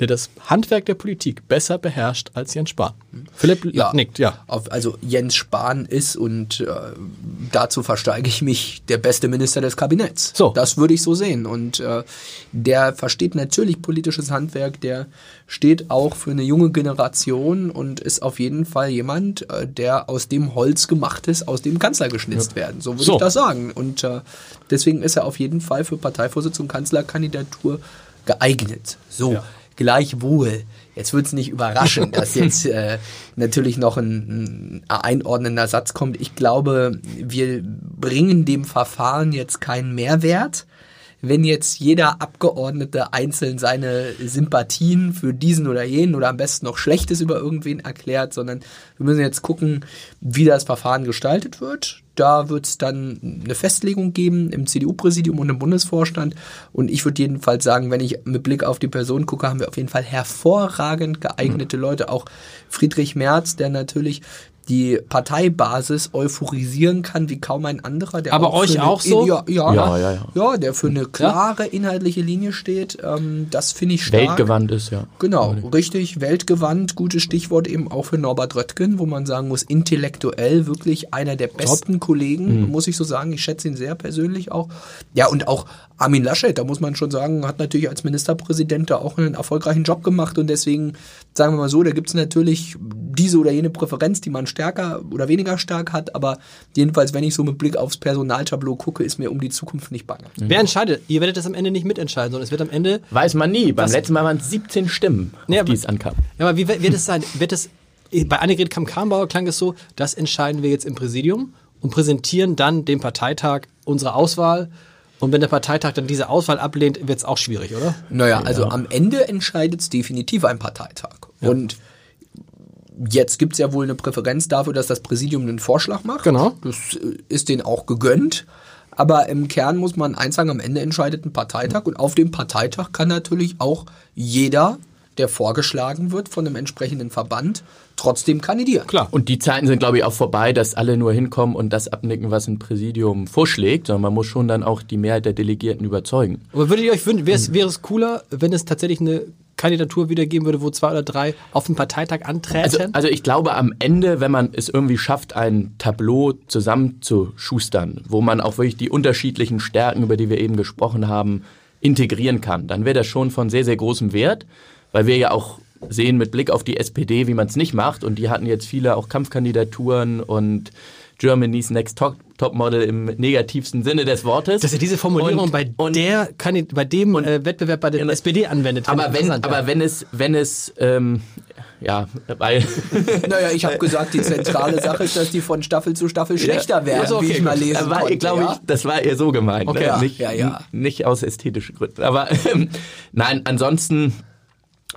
der das Handwerk der Politik besser beherrscht als Jens Spahn. Philipp ja, nickt, ja. Also Jens Spahn ist, und äh, dazu versteige ich mich, der beste Minister des Kabinetts. So. Das würde ich so sehen. Und äh, der versteht natürlich politisches Handwerk, der steht auch für eine junge Generation und ist auf jeden Fall jemand, äh, der aus dem Holz gemacht ist, aus dem Kanzler geschnitzt ja. werden. So würde so. ich das sagen. Und äh, deswegen ist er auf jeden Fall für Parteivorsitz und Kanzlerkandidatur geeignet. So. Ja. Gleichwohl, jetzt wird es nicht überraschen, dass jetzt äh, natürlich noch ein, ein einordnender Satz kommt. Ich glaube, wir bringen dem Verfahren jetzt keinen Mehrwert wenn jetzt jeder Abgeordnete einzeln seine Sympathien für diesen oder jenen oder am besten noch Schlechtes über irgendwen erklärt, sondern wir müssen jetzt gucken, wie das Verfahren gestaltet wird. Da wird es dann eine Festlegung geben im CDU-Präsidium und im Bundesvorstand. Und ich würde jedenfalls sagen, wenn ich mit Blick auf die Person gucke, haben wir auf jeden Fall hervorragend geeignete Leute. Auch Friedrich Merz, der natürlich die Parteibasis euphorisieren kann wie kaum ein anderer. Der Aber auch euch auch so? Ja ja, ja, ja, ja. Ja, der für eine klare inhaltliche Linie steht. Ähm, das finde ich stark. Weltgewandt ist, ja. Genau, richtig, weltgewandt. Gutes Stichwort eben auch für Norbert Röttgen, wo man sagen muss, intellektuell wirklich einer der besten Top. Kollegen, mhm. muss ich so sagen. Ich schätze ihn sehr persönlich auch. Ja, und auch Armin Laschet, da muss man schon sagen, hat natürlich als Ministerpräsident da auch einen erfolgreichen Job gemacht und deswegen, sagen wir mal so, da gibt es natürlich diese oder jene Präferenz, die man stärker oder weniger stark hat, aber jedenfalls, wenn ich so mit Blick aufs Personaltableau gucke, ist mir um die Zukunft nicht bange. Mhm. Wer entscheidet? Ihr werdet das am Ende nicht mitentscheiden, sondern es wird am Ende... Weiß man nie. Beim letzten Mal waren es 17 Stimmen, nee, die es ankam. Ja, aber wie wird es sein? Wird es, bei Annegret Kamm-Karrenbauer klang es so, das entscheiden wir jetzt im Präsidium und präsentieren dann dem Parteitag unsere Auswahl und wenn der Parteitag dann diese Auswahl ablehnt, wird es auch schwierig, oder? Naja, also ja. am Ende entscheidet es definitiv ein Parteitag. Ja. Und jetzt gibt es ja wohl eine Präferenz dafür, dass das Präsidium einen Vorschlag macht. Genau. Das äh, ist denen auch gegönnt. Aber im Kern muss man eins sagen, am Ende entscheidet ein Parteitag. Und auf dem Parteitag kann natürlich auch jeder der vorgeschlagen wird von einem entsprechenden Verband, trotzdem kandidieren. Klar. Und die Zeiten sind, glaube ich, auch vorbei, dass alle nur hinkommen und das abnicken, was ein Präsidium vorschlägt, sondern man muss schon dann auch die Mehrheit der Delegierten überzeugen. Aber würdet ihr euch wünschen, wäre es cooler, wenn es tatsächlich eine Kandidatur wiedergeben würde, wo zwei oder drei auf dem Parteitag antreten? Also, also ich glaube am Ende, wenn man es irgendwie schafft, ein Tableau zusammenzuschustern, wo man auch wirklich die unterschiedlichen Stärken, über die wir eben gesprochen haben, integrieren kann, dann wäre das schon von sehr, sehr großem Wert, weil wir ja auch sehen mit Blick auf die SPD, wie man es nicht macht. Und die hatten jetzt viele auch Kampfkandidaturen und Germany's Next Top, Topmodel im negativsten Sinne des Wortes. Dass er diese Formulierung Und- bei, und- der, Kandid- bei dem und- äh, Wettbewerb bei der Genau. SPD anwendet. aber ich wenn, aber ja. wenn es, wenn es, ähm, ja, weil Naja, ich habe gesagt, die zentrale Sache ist, dass die von Staffel zu Staffel schlechter werden, Also, okay, wie ich mal lesen war, konnte. glaube ich, ja? das war eher so gemeint. Okay, ne? ja, nicht, ja, ja. nicht aus ästhetischen Gründen. Aber ähm, nein, ansonsten.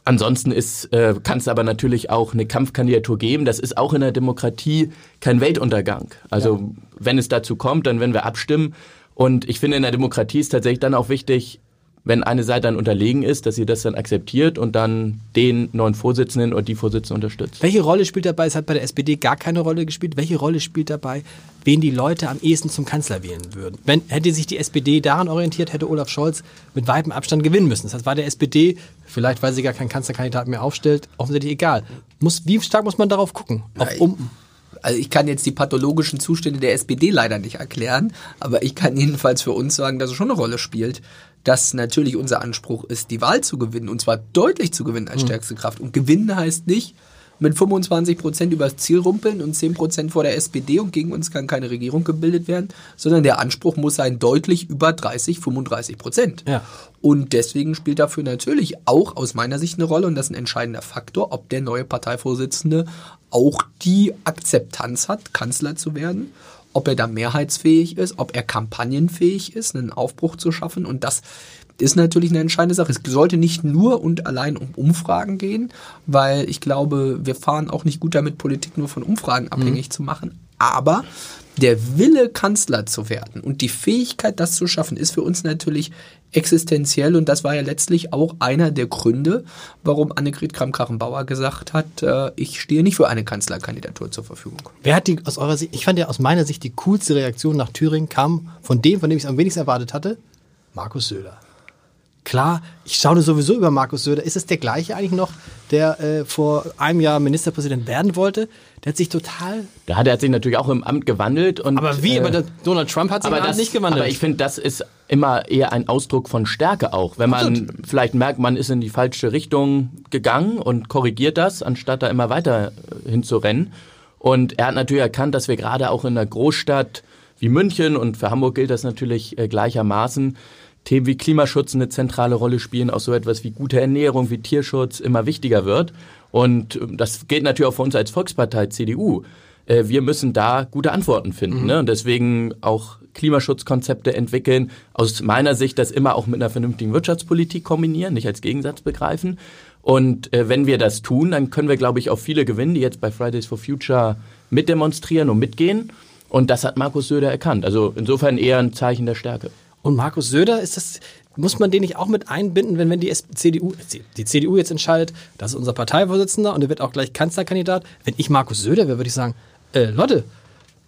Ansonsten ist, äh, kann es aber natürlich auch eine Kampfkandidatur geben. Das ist auch in der Demokratie kein Weltuntergang. Also wenn es dazu kommt, dann werden wir abstimmen. Und ich finde, in der Demokratie ist tatsächlich dann auch wichtig, wenn eine Seite dann unterlegen ist, dass sie das dann akzeptiert und dann den neuen Vorsitzenden oder die Vorsitzende unterstützt. Welche Rolle spielt dabei? Es hat bei der SPD gar keine Rolle gespielt. Welche Rolle spielt dabei, wen die Leute am ehesten zum Kanzler wählen würden? Wenn, hätte sich die SPD daran orientiert, hätte Olaf Scholz mit weitem Abstand gewinnen müssen. Das heißt, war der SPD, vielleicht weil sie gar keinen Kanzlerkandidat mehr aufstellt, offensichtlich egal. Muss, wie stark muss man darauf gucken? Auf um, Also ich kann jetzt die pathologischen Zustände der SPD leider nicht erklären, aber ich kann jedenfalls für uns sagen, dass es schon eine Rolle spielt, dass natürlich unser Anspruch ist, die Wahl zu gewinnen und zwar deutlich zu gewinnen als stärkste Kraft. Und gewinnen heißt nicht mit 25 Prozent übers Ziel rumpeln und 10 Prozent vor der SPD und gegen uns kann keine Regierung gebildet werden, sondern der Anspruch muss sein deutlich über 30, 35 Prozent. Ja. Und deswegen spielt dafür natürlich auch aus meiner Sicht eine Rolle und das ist ein entscheidender Faktor, ob der neue Parteivorsitzende auch die Akzeptanz hat, Kanzler zu werden, ob er da mehrheitsfähig ist, ob er kampagnenfähig ist, einen Aufbruch zu schaffen und das ist natürlich eine entscheidende Sache. Es sollte nicht nur und allein um Umfragen gehen, weil ich glaube, wir fahren auch nicht gut damit, Politik nur von Umfragen abhängig zu machen. Aber der Wille, Kanzler zu werden und die Fähigkeit, das zu schaffen, ist für uns natürlich existenziell und das war ja letztlich auch einer der Gründe, warum Annegret Kramp-Karrenbauer gesagt hat, äh, ich stehe nicht für eine Kanzlerkandidatur zur Verfügung. wer hat die aus eurer Sicht, ich fand ja aus meiner Sicht die coolste Reaktion nach Thüringen kam von dem, von dem ich es am wenigsten erwartet hatte, Markus Söder. Klar, ich schaue sowieso über Markus Söder. Ist es der gleiche eigentlich noch, der äh, vor einem Jahr Ministerpräsident werden wollte? Der hat sich total. Da hat er sich natürlich auch im Amt gewandelt. Und, Aber wie? äh, aber Donald Trump hat sich aber das, nicht gewandelt. Aber ich finde, das ist immer eher ein Ausdruck von Stärke auch. Wenn man vielleicht merkt, man ist in die falsche Richtung gegangen und korrigiert das, anstatt da immer weiter äh, hinzurennen. Und er hat natürlich erkannt, dass wir gerade auch in einer Großstadt wie München und für Hamburg gilt das natürlich äh, gleichermaßen, Themen wie Klimaschutz eine zentrale Rolle spielen, auch so etwas wie gute Ernährung, wie Tierschutz immer wichtiger wird. Und äh, das gilt natürlich auch für uns als Volkspartei CDU. Äh, Wir müssen da gute Antworten finden. Ne? Und deswegen auch Klimaschutzkonzepte entwickeln. Aus meiner Sicht das immer auch mit einer vernünftigen Wirtschaftspolitik kombinieren, nicht als Gegensatz begreifen. Und äh, wenn wir das tun, dann können wir, glaube ich, auch viele gewinnen, die jetzt bei Fridays for Future mitdemonstrieren und mitgehen. Und das hat Markus Söder erkannt. Also insofern eher ein Zeichen der Stärke. Und Markus Söder, ist das, muss man den nicht auch mit einbinden, wenn, wenn die CDU, die CDU jetzt entscheidet, das ist unser Parteivorsitzender und er wird auch gleich Kanzlerkandidat. Wenn ich Markus Söder wäre, würde ich sagen, äh, Leute,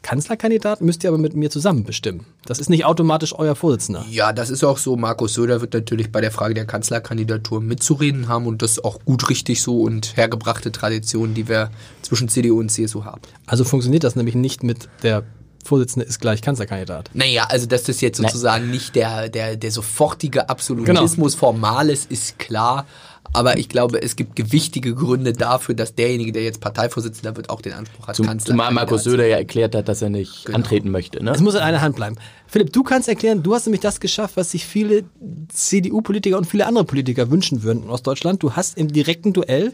Kanzlerkandidat müsst ihr aber mit mir zusammen bestimmen. Das ist nicht automatisch euer Vorsitzender. Ja, das ist auch so. Markus Söder wird natürlich bei der Frage der Kanzlerkandidatur mitzureden haben und das ist auch gut richtig so und hergebrachte Tradition, die wir zwischen CDU und CSU haben. Also funktioniert das nämlich nicht mit der Vorsitzende ist gleich Kanzlerkandidat. Naja, also dass das jetzt sozusagen nicht der, der, der sofortige Absolutismus Formales ist klar. Aber ich glaube, es gibt gewichtige Gründe dafür, dass derjenige, der jetzt Parteivorsitzender wird, auch den Anspruch hat, Zum, Kanzler. zumal Markus Söder ja erklärt hat, dass er nicht Genau. antreten möchte. Ne? Es muss in einer Hand bleiben. Philipp, du kannst erklären, du hast nämlich das geschafft, was sich viele CDU-Politiker und viele andere Politiker wünschen würden in Ostdeutschland. Du hast im direkten Duell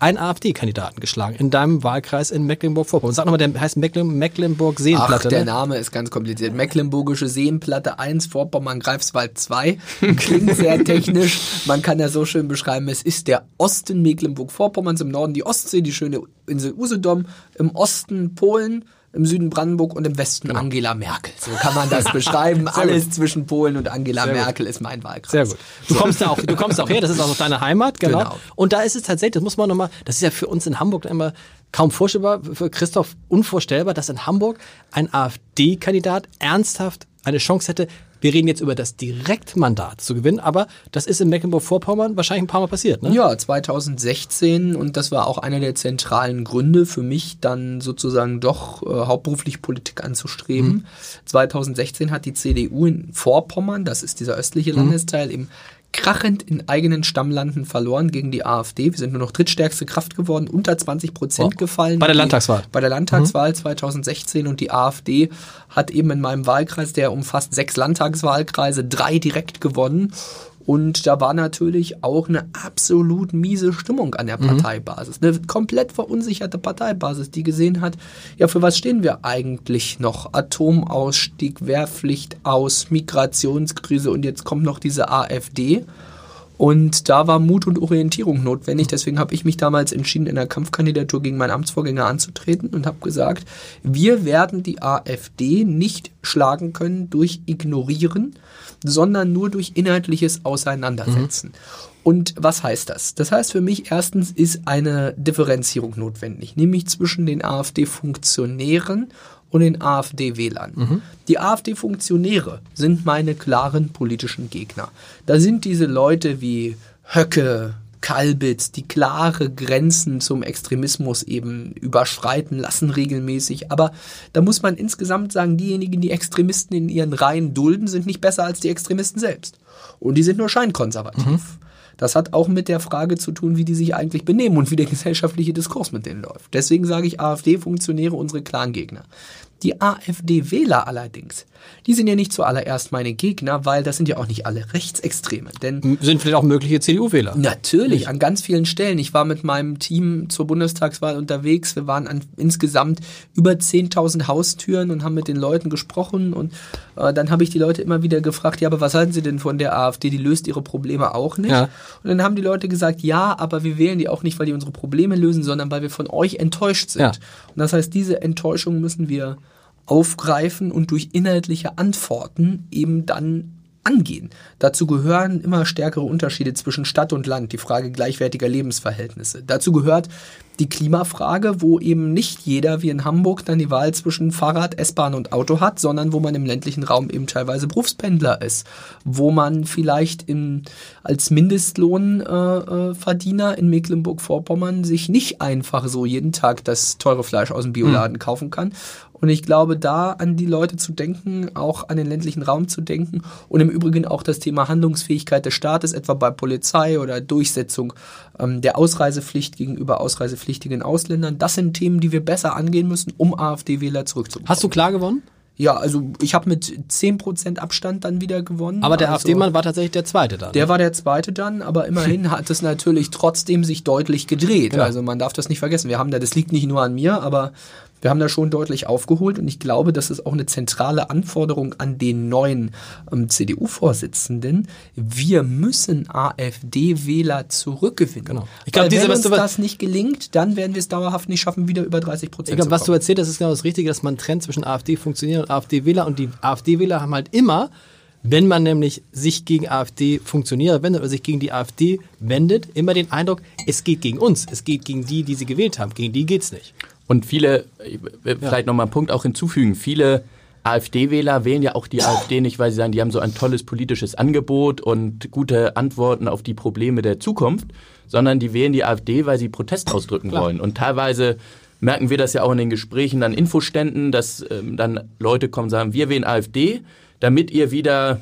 einen AfD-Kandidaten geschlagen in deinem Wahlkreis in Mecklenburg-Vorpommern. Sag nochmal, der heißt Mecklen Ach, Mecklenburg-Seenplatte. der ne? Name ist ganz kompliziert. Mecklenburgische Seenplatte 1, Vorpommern, Greifswald 2. Klingt sehr technisch. Man kann ja so schön beschreiben, es ist der Osten Mecklenburg-Vorpommerns, im Norden die Ostsee, die schöne Insel Usedom, im Osten Polen, im Süden Brandenburg und im Westen Genau. Angela Merkel. So kann man das beschreiben. Alles zwischen Polen und Angela Merkel ist mein Wahlkreis. Sehr gut. Du kommst da auch, du kommst auch her, das ist auch deine Heimat, genau. Genau. Und da ist es tatsächlich, das muss man nochmal, das ist ja für uns in Hamburg immer kaum vorstellbar, für Christoph unvorstellbar, dass in Hamburg ein AfD-Kandidat ernsthaft eine Chance hätte, Wir reden jetzt über das Direktmandat zu gewinnen, aber das ist in Mecklenburg-Vorpommern wahrscheinlich ein paar Mal passiert, ne? Ja, 2016 und das war auch einer der zentralen Gründe für mich, dann sozusagen doch äh, hauptberuflich Politik anzustreben. Mhm. 2016 hat die CDU in Vorpommern, das ist dieser östliche mhm. Landesteil, eben krachend in eigenen Stammlanden verloren gegen die AfD. Wir sind nur noch drittstärkste Kraft geworden, unter 20 Prozent gefallen. Bei der Landtagswahl? bei der Landtagswahl mhm. 2016 und die AfD hat eben in meinem Wahlkreis, der umfasst sechs Landtagswahlkreise, drei direkt gewonnen. Und da war natürlich auch eine absolut miese Stimmung an der mhm. Parteibasis. Eine komplett verunsicherte Parteibasis, die gesehen hat, ja, für was stehen wir eigentlich noch? Atomausstieg, Wehrpflicht aus, Migrationskrise und jetzt kommt noch diese AfD. Und da war Mut und Orientierung notwendig. Deswegen habe ich mich damals entschieden, in der Kampfkandidatur gegen meinen Amtsvorgänger anzutreten und habe gesagt, wir werden die AfD nicht schlagen können durch Ignorieren, sondern nur durch inhaltliches Auseinandersetzen. Mhm. Und was heißt das? Das heißt für mich erstens ist eine Differenzierung notwendig, nämlich zwischen den AfD-Funktionären und den AfD-Wählern. Mhm. Die AfD-Funktionäre sind meine klaren politischen Gegner. Da sind diese Leute wie Höcke, Kalbitz, die klare Grenzen zum Extremismus eben überschreiten lassen regelmäßig. Aber da muss man insgesamt sagen, diejenigen, die Extremisten in ihren Reihen dulden, sind nicht besser als die Extremisten selbst. Und die sind nur scheinkonservativ. Mhm. Das hat auch mit der Frage zu tun, wie die sich eigentlich benehmen und wie der gesellschaftliche Diskurs mit denen läuft. Deswegen sage ich AfD-Funktionäre unsere klaren Gegner. Die AfD-Wähler allerdings, die sind ja nicht zuallererst meine Gegner, weil das sind ja auch nicht alle Rechtsextreme. Denn sind vielleicht auch mögliche CDU-Wähler. Natürlich, an ganz vielen Stellen. Ich war mit meinem Team zur Bundestagswahl unterwegs. Wir waren an insgesamt über 10.000 Haustüren und haben mit den Leuten gesprochen. Und äh, dann habe ich die Leute immer wieder gefragt, ja, aber was halten Sie denn von der AfD? Die löst ihre Probleme auch nicht. Ja. Und dann haben die Leute gesagt, ja, aber wir wählen die auch nicht, weil die unsere Probleme lösen, sondern weil wir von euch enttäuscht sind. Ja. Und das heißt, diese Enttäuschung müssen wir aufgreifen und durch inhaltliche Antworten eben dann angehen. Dazu gehören immer stärkere Unterschiede zwischen Stadt und Land, die Frage gleichwertiger Lebensverhältnisse. Dazu gehört die Klimafrage, wo eben nicht jeder wie in Hamburg dann die Wahl zwischen Fahrrad, S-Bahn und Auto hat, sondern wo man im ländlichen Raum eben teilweise Berufspendler ist, wo man vielleicht in, als Mindestlohnverdiener äh, äh in Mecklenburg-Vorpommern sich nicht einfach so jeden Tag das teure Fleisch aus dem Bioladen mhm. kaufen kann und ich glaube, da an die Leute zu denken, auch an den ländlichen Raum zu denken und im Übrigen auch das Thema Handlungsfähigkeit des Staates, etwa bei Polizei oder Durchsetzung ähm, der Ausreisepflicht gegenüber ausreisepflichtigen Ausländern, das sind Themen, die wir besser angehen müssen, um AfD-Wähler zurückzubekommen. Hast du klar gewonnen? Ja, also ich habe mit 10% Abstand dann wieder gewonnen. Aber der also, AfD-Mann war tatsächlich der Zweite dann. Der ne? war der Zweite dann, aber immerhin hat es natürlich trotzdem sich deutlich gedreht. Genau. Also man darf das nicht vergessen. Wir haben da, das liegt nicht nur an mir, aber wir haben da schon deutlich aufgeholt und ich glaube, das ist auch eine zentrale Anforderung an den neuen ähm, CDU-Vorsitzenden. Wir müssen AfD-Wähler zurückgewinnen. Genau. Ich glaube, wenn uns das nicht gelingt, dann werden wir es dauerhaft nicht schaffen, wieder über 30 Prozent zu kommen. Was du erzählt hast, ist genau das Richtige, dass man trennt zwischen AfD-Funktionären und AfD-Wähler und die AfD-Wähler haben halt immer wenn man nämlich sich gegen AfD-Funktionäre wendet oder sich gegen die AfD wendet, immer den Eindruck, es geht gegen uns, es geht gegen die, die sie gewählt haben. Gegen die geht es nicht. Und viele, vielleicht ja. nochmal einen Punkt auch hinzufügen, viele AfD-Wähler wählen ja auch die AfD nicht, weil sie sagen, die haben so ein tolles politisches Angebot und gute Antworten auf die Probleme der Zukunft, sondern die wählen die AfD, weil sie Protest ausdrücken Klar. wollen. Und teilweise merken wir das ja auch in den Gesprächen an Infoständen, dass ähm, dann Leute kommen und sagen, wir wählen AfD, damit ihr wieder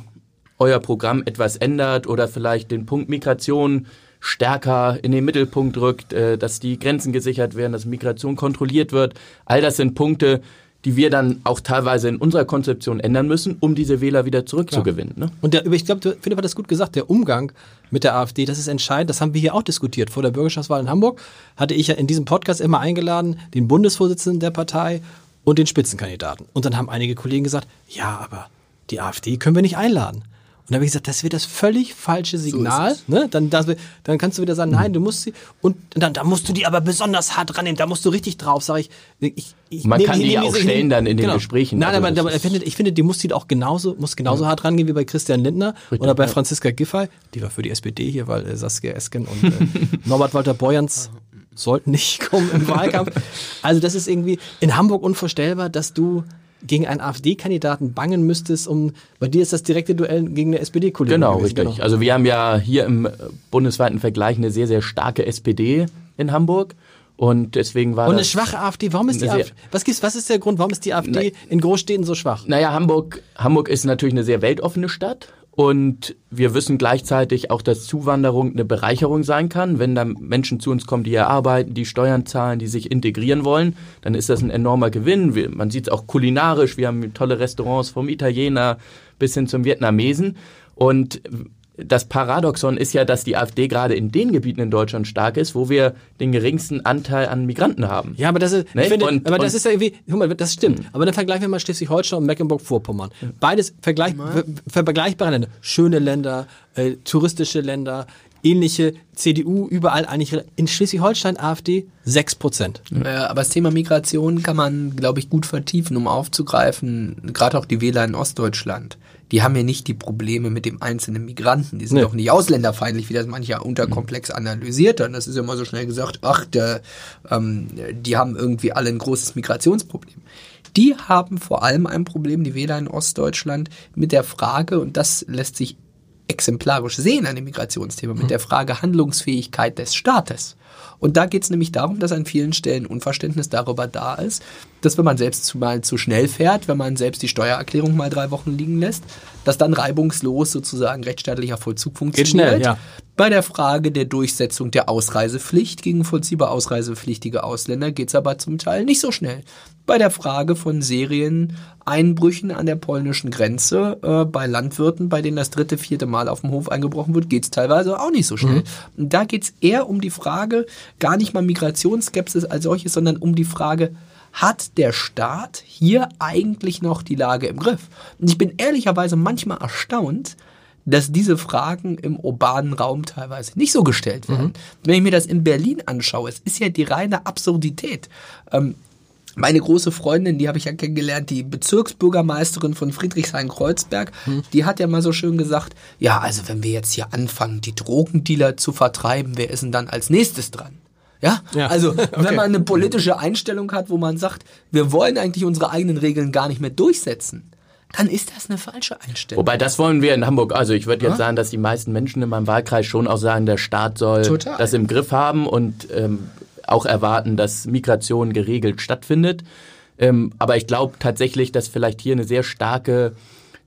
euer Programm etwas ändert oder vielleicht den Punkt Migration stärker in den Mittelpunkt rückt, äh, dass die Grenzen gesichert werden, dass Migration kontrolliert wird. All das sind Punkte, die wir dann auch teilweise in unserer Konzeption ändern müssen, um diese Wähler wieder zurückzugewinnen. Ne? Und der, ich glaube, Philipp hat das gut gesagt, der Umgang mit der AfD, das ist entscheidend. Das haben wir hier auch diskutiert. Vor der Bürgerschaftswahl in Hamburg hatte ich ja in diesem Podcast immer eingeladen, den Bundesvorsitzenden der Partei und den Spitzenkandidaten. Und dann haben einige Kollegen gesagt, ja, aber die AfD können wir nicht einladen. Und dann habe ich gesagt, das wird das völlig falsche Signal. So ne? dann, das, dann kannst du wieder sagen, nein, du musst sie. Und dann da musst du die aber besonders hart rannehmen. Da musst du richtig drauf, sage ich. ich, ich Man kann die ja auch stellen dann in den genau. Gesprächen. Nein, also aber ich finde, ich finde, die muss die auch genauso, muss genauso ja. hart rangehen wie bei Christian Lindner richtig, oder bei ja. Franziska Giffey. Die war für die SPD hier, weil äh, Saskia Esken und äh, Norbert Walter Borjans sollten nicht kommen im Wahlkampf. Also das ist irgendwie in Hamburg unvorstellbar, dass du gegen einen AfD-Kandidaten bangen müsstest, um bei dir ist das direkte Duell gegen eine SPD-Kollegin. Genau, gewesen. richtig. Genau. Also wir haben ja hier im bundesweiten Vergleich eine sehr, sehr starke SPD in Hamburg. Und deswegen war Und eine schwache AfD. Warum ist die AfD? Was gibt's, was ist der Grund, warum ist die AfD na, in Großstädten so schwach? Naja, Hamburg, Hamburg ist natürlich eine sehr weltoffene Stadt. Und wir wissen gleichzeitig auch, dass Zuwanderung eine Bereicherung sein kann. Wenn da Menschen zu uns kommen, die hier arbeiten, die Steuern zahlen, die sich integrieren wollen, dann ist das ein enormer Gewinn. Man sieht es auch kulinarisch. Wir haben tolle Restaurants vom Italiener bis hin zum Vietnamesen. Und das Paradoxon ist ja, dass die AfD gerade in den Gebieten in Deutschland stark ist, wo wir den geringsten Anteil an Migranten haben. Ja, aber das ist, ne? finde, und, aber das ist ja irgendwie, guck mal, das stimmt. Mhm. Aber dann vergleichen wir mal Schleswig-Holstein und Mecklenburg-Vorpommern. Beides vergleich, vergleichbare Länder. Schöne Länder, äh, touristische Länder, ähnliche CDU überall eigentlich in Schleswig-Holstein AfD 6 Prozent. Ja, aber das Thema Migration kann man, glaube ich, gut vertiefen, um aufzugreifen, gerade auch die Wähler in Ostdeutschland die haben ja nicht die Probleme mit dem einzelnen Migranten. Die sind nee. doch nicht ausländerfeindlich, wie das mancher unterkomplex analysiert hat. Das ist ja immer so schnell gesagt, ach, der, ähm, die haben irgendwie alle ein großes Migrationsproblem. Die haben vor allem ein Problem, die Wähler in Ostdeutschland, mit der Frage, und das lässt sich exemplarisch sehen an dem Migrationsthema, mit mhm. der Frage Handlungsfähigkeit des Staates. Und da geht es nämlich darum, dass an vielen Stellen Unverständnis darüber da ist, dass wenn man selbst mal zu schnell fährt, wenn man selbst die Steuererklärung mal drei Wochen liegen lässt, dass dann reibungslos sozusagen rechtsstaatlicher Vollzug funktioniert. Geht schnell, ja. Bei der Frage der Durchsetzung der Ausreisepflicht gegen vollziehbar ausreisepflichtige Ausländer geht es aber zum Teil nicht so schnell. Bei der Frage von Serieneinbrüchen an der polnischen Grenze äh, bei Landwirten, bei denen das dritte, vierte Mal auf dem Hof eingebrochen wird, geht es teilweise auch nicht so schnell. Mhm. Da geht es eher um die Frage, gar nicht mal Migrationsskepsis als solches, sondern um die Frage, hat der Staat hier eigentlich noch die Lage im Griff? Und ich bin ehrlicherweise manchmal erstaunt, dass diese Fragen im urbanen Raum teilweise nicht so gestellt werden. Mhm. Wenn ich mir das in Berlin anschaue, es ist ja die reine Absurdität. Ähm, meine große Freundin, die habe ich ja kennengelernt, die Bezirksbürgermeisterin von Friedrichshain-Kreuzberg, mhm. die hat ja mal so schön gesagt, ja, also wenn wir jetzt hier anfangen, die Drogendealer zu vertreiben, wer ist denn dann als nächstes dran? Ja? ja, also okay. wenn man eine politische Einstellung hat, wo man sagt, wir wollen eigentlich unsere eigenen Regeln gar nicht mehr durchsetzen, dann ist das eine falsche Einstellung. Wobei das wollen wir in Hamburg. Also ich würde jetzt ja? sagen, dass die meisten Menschen in meinem Wahlkreis schon auch sagen, der Staat soll Total. das im Griff haben und ähm, auch erwarten, dass Migration geregelt stattfindet. Ähm, aber ich glaube tatsächlich, dass vielleicht hier eine sehr starke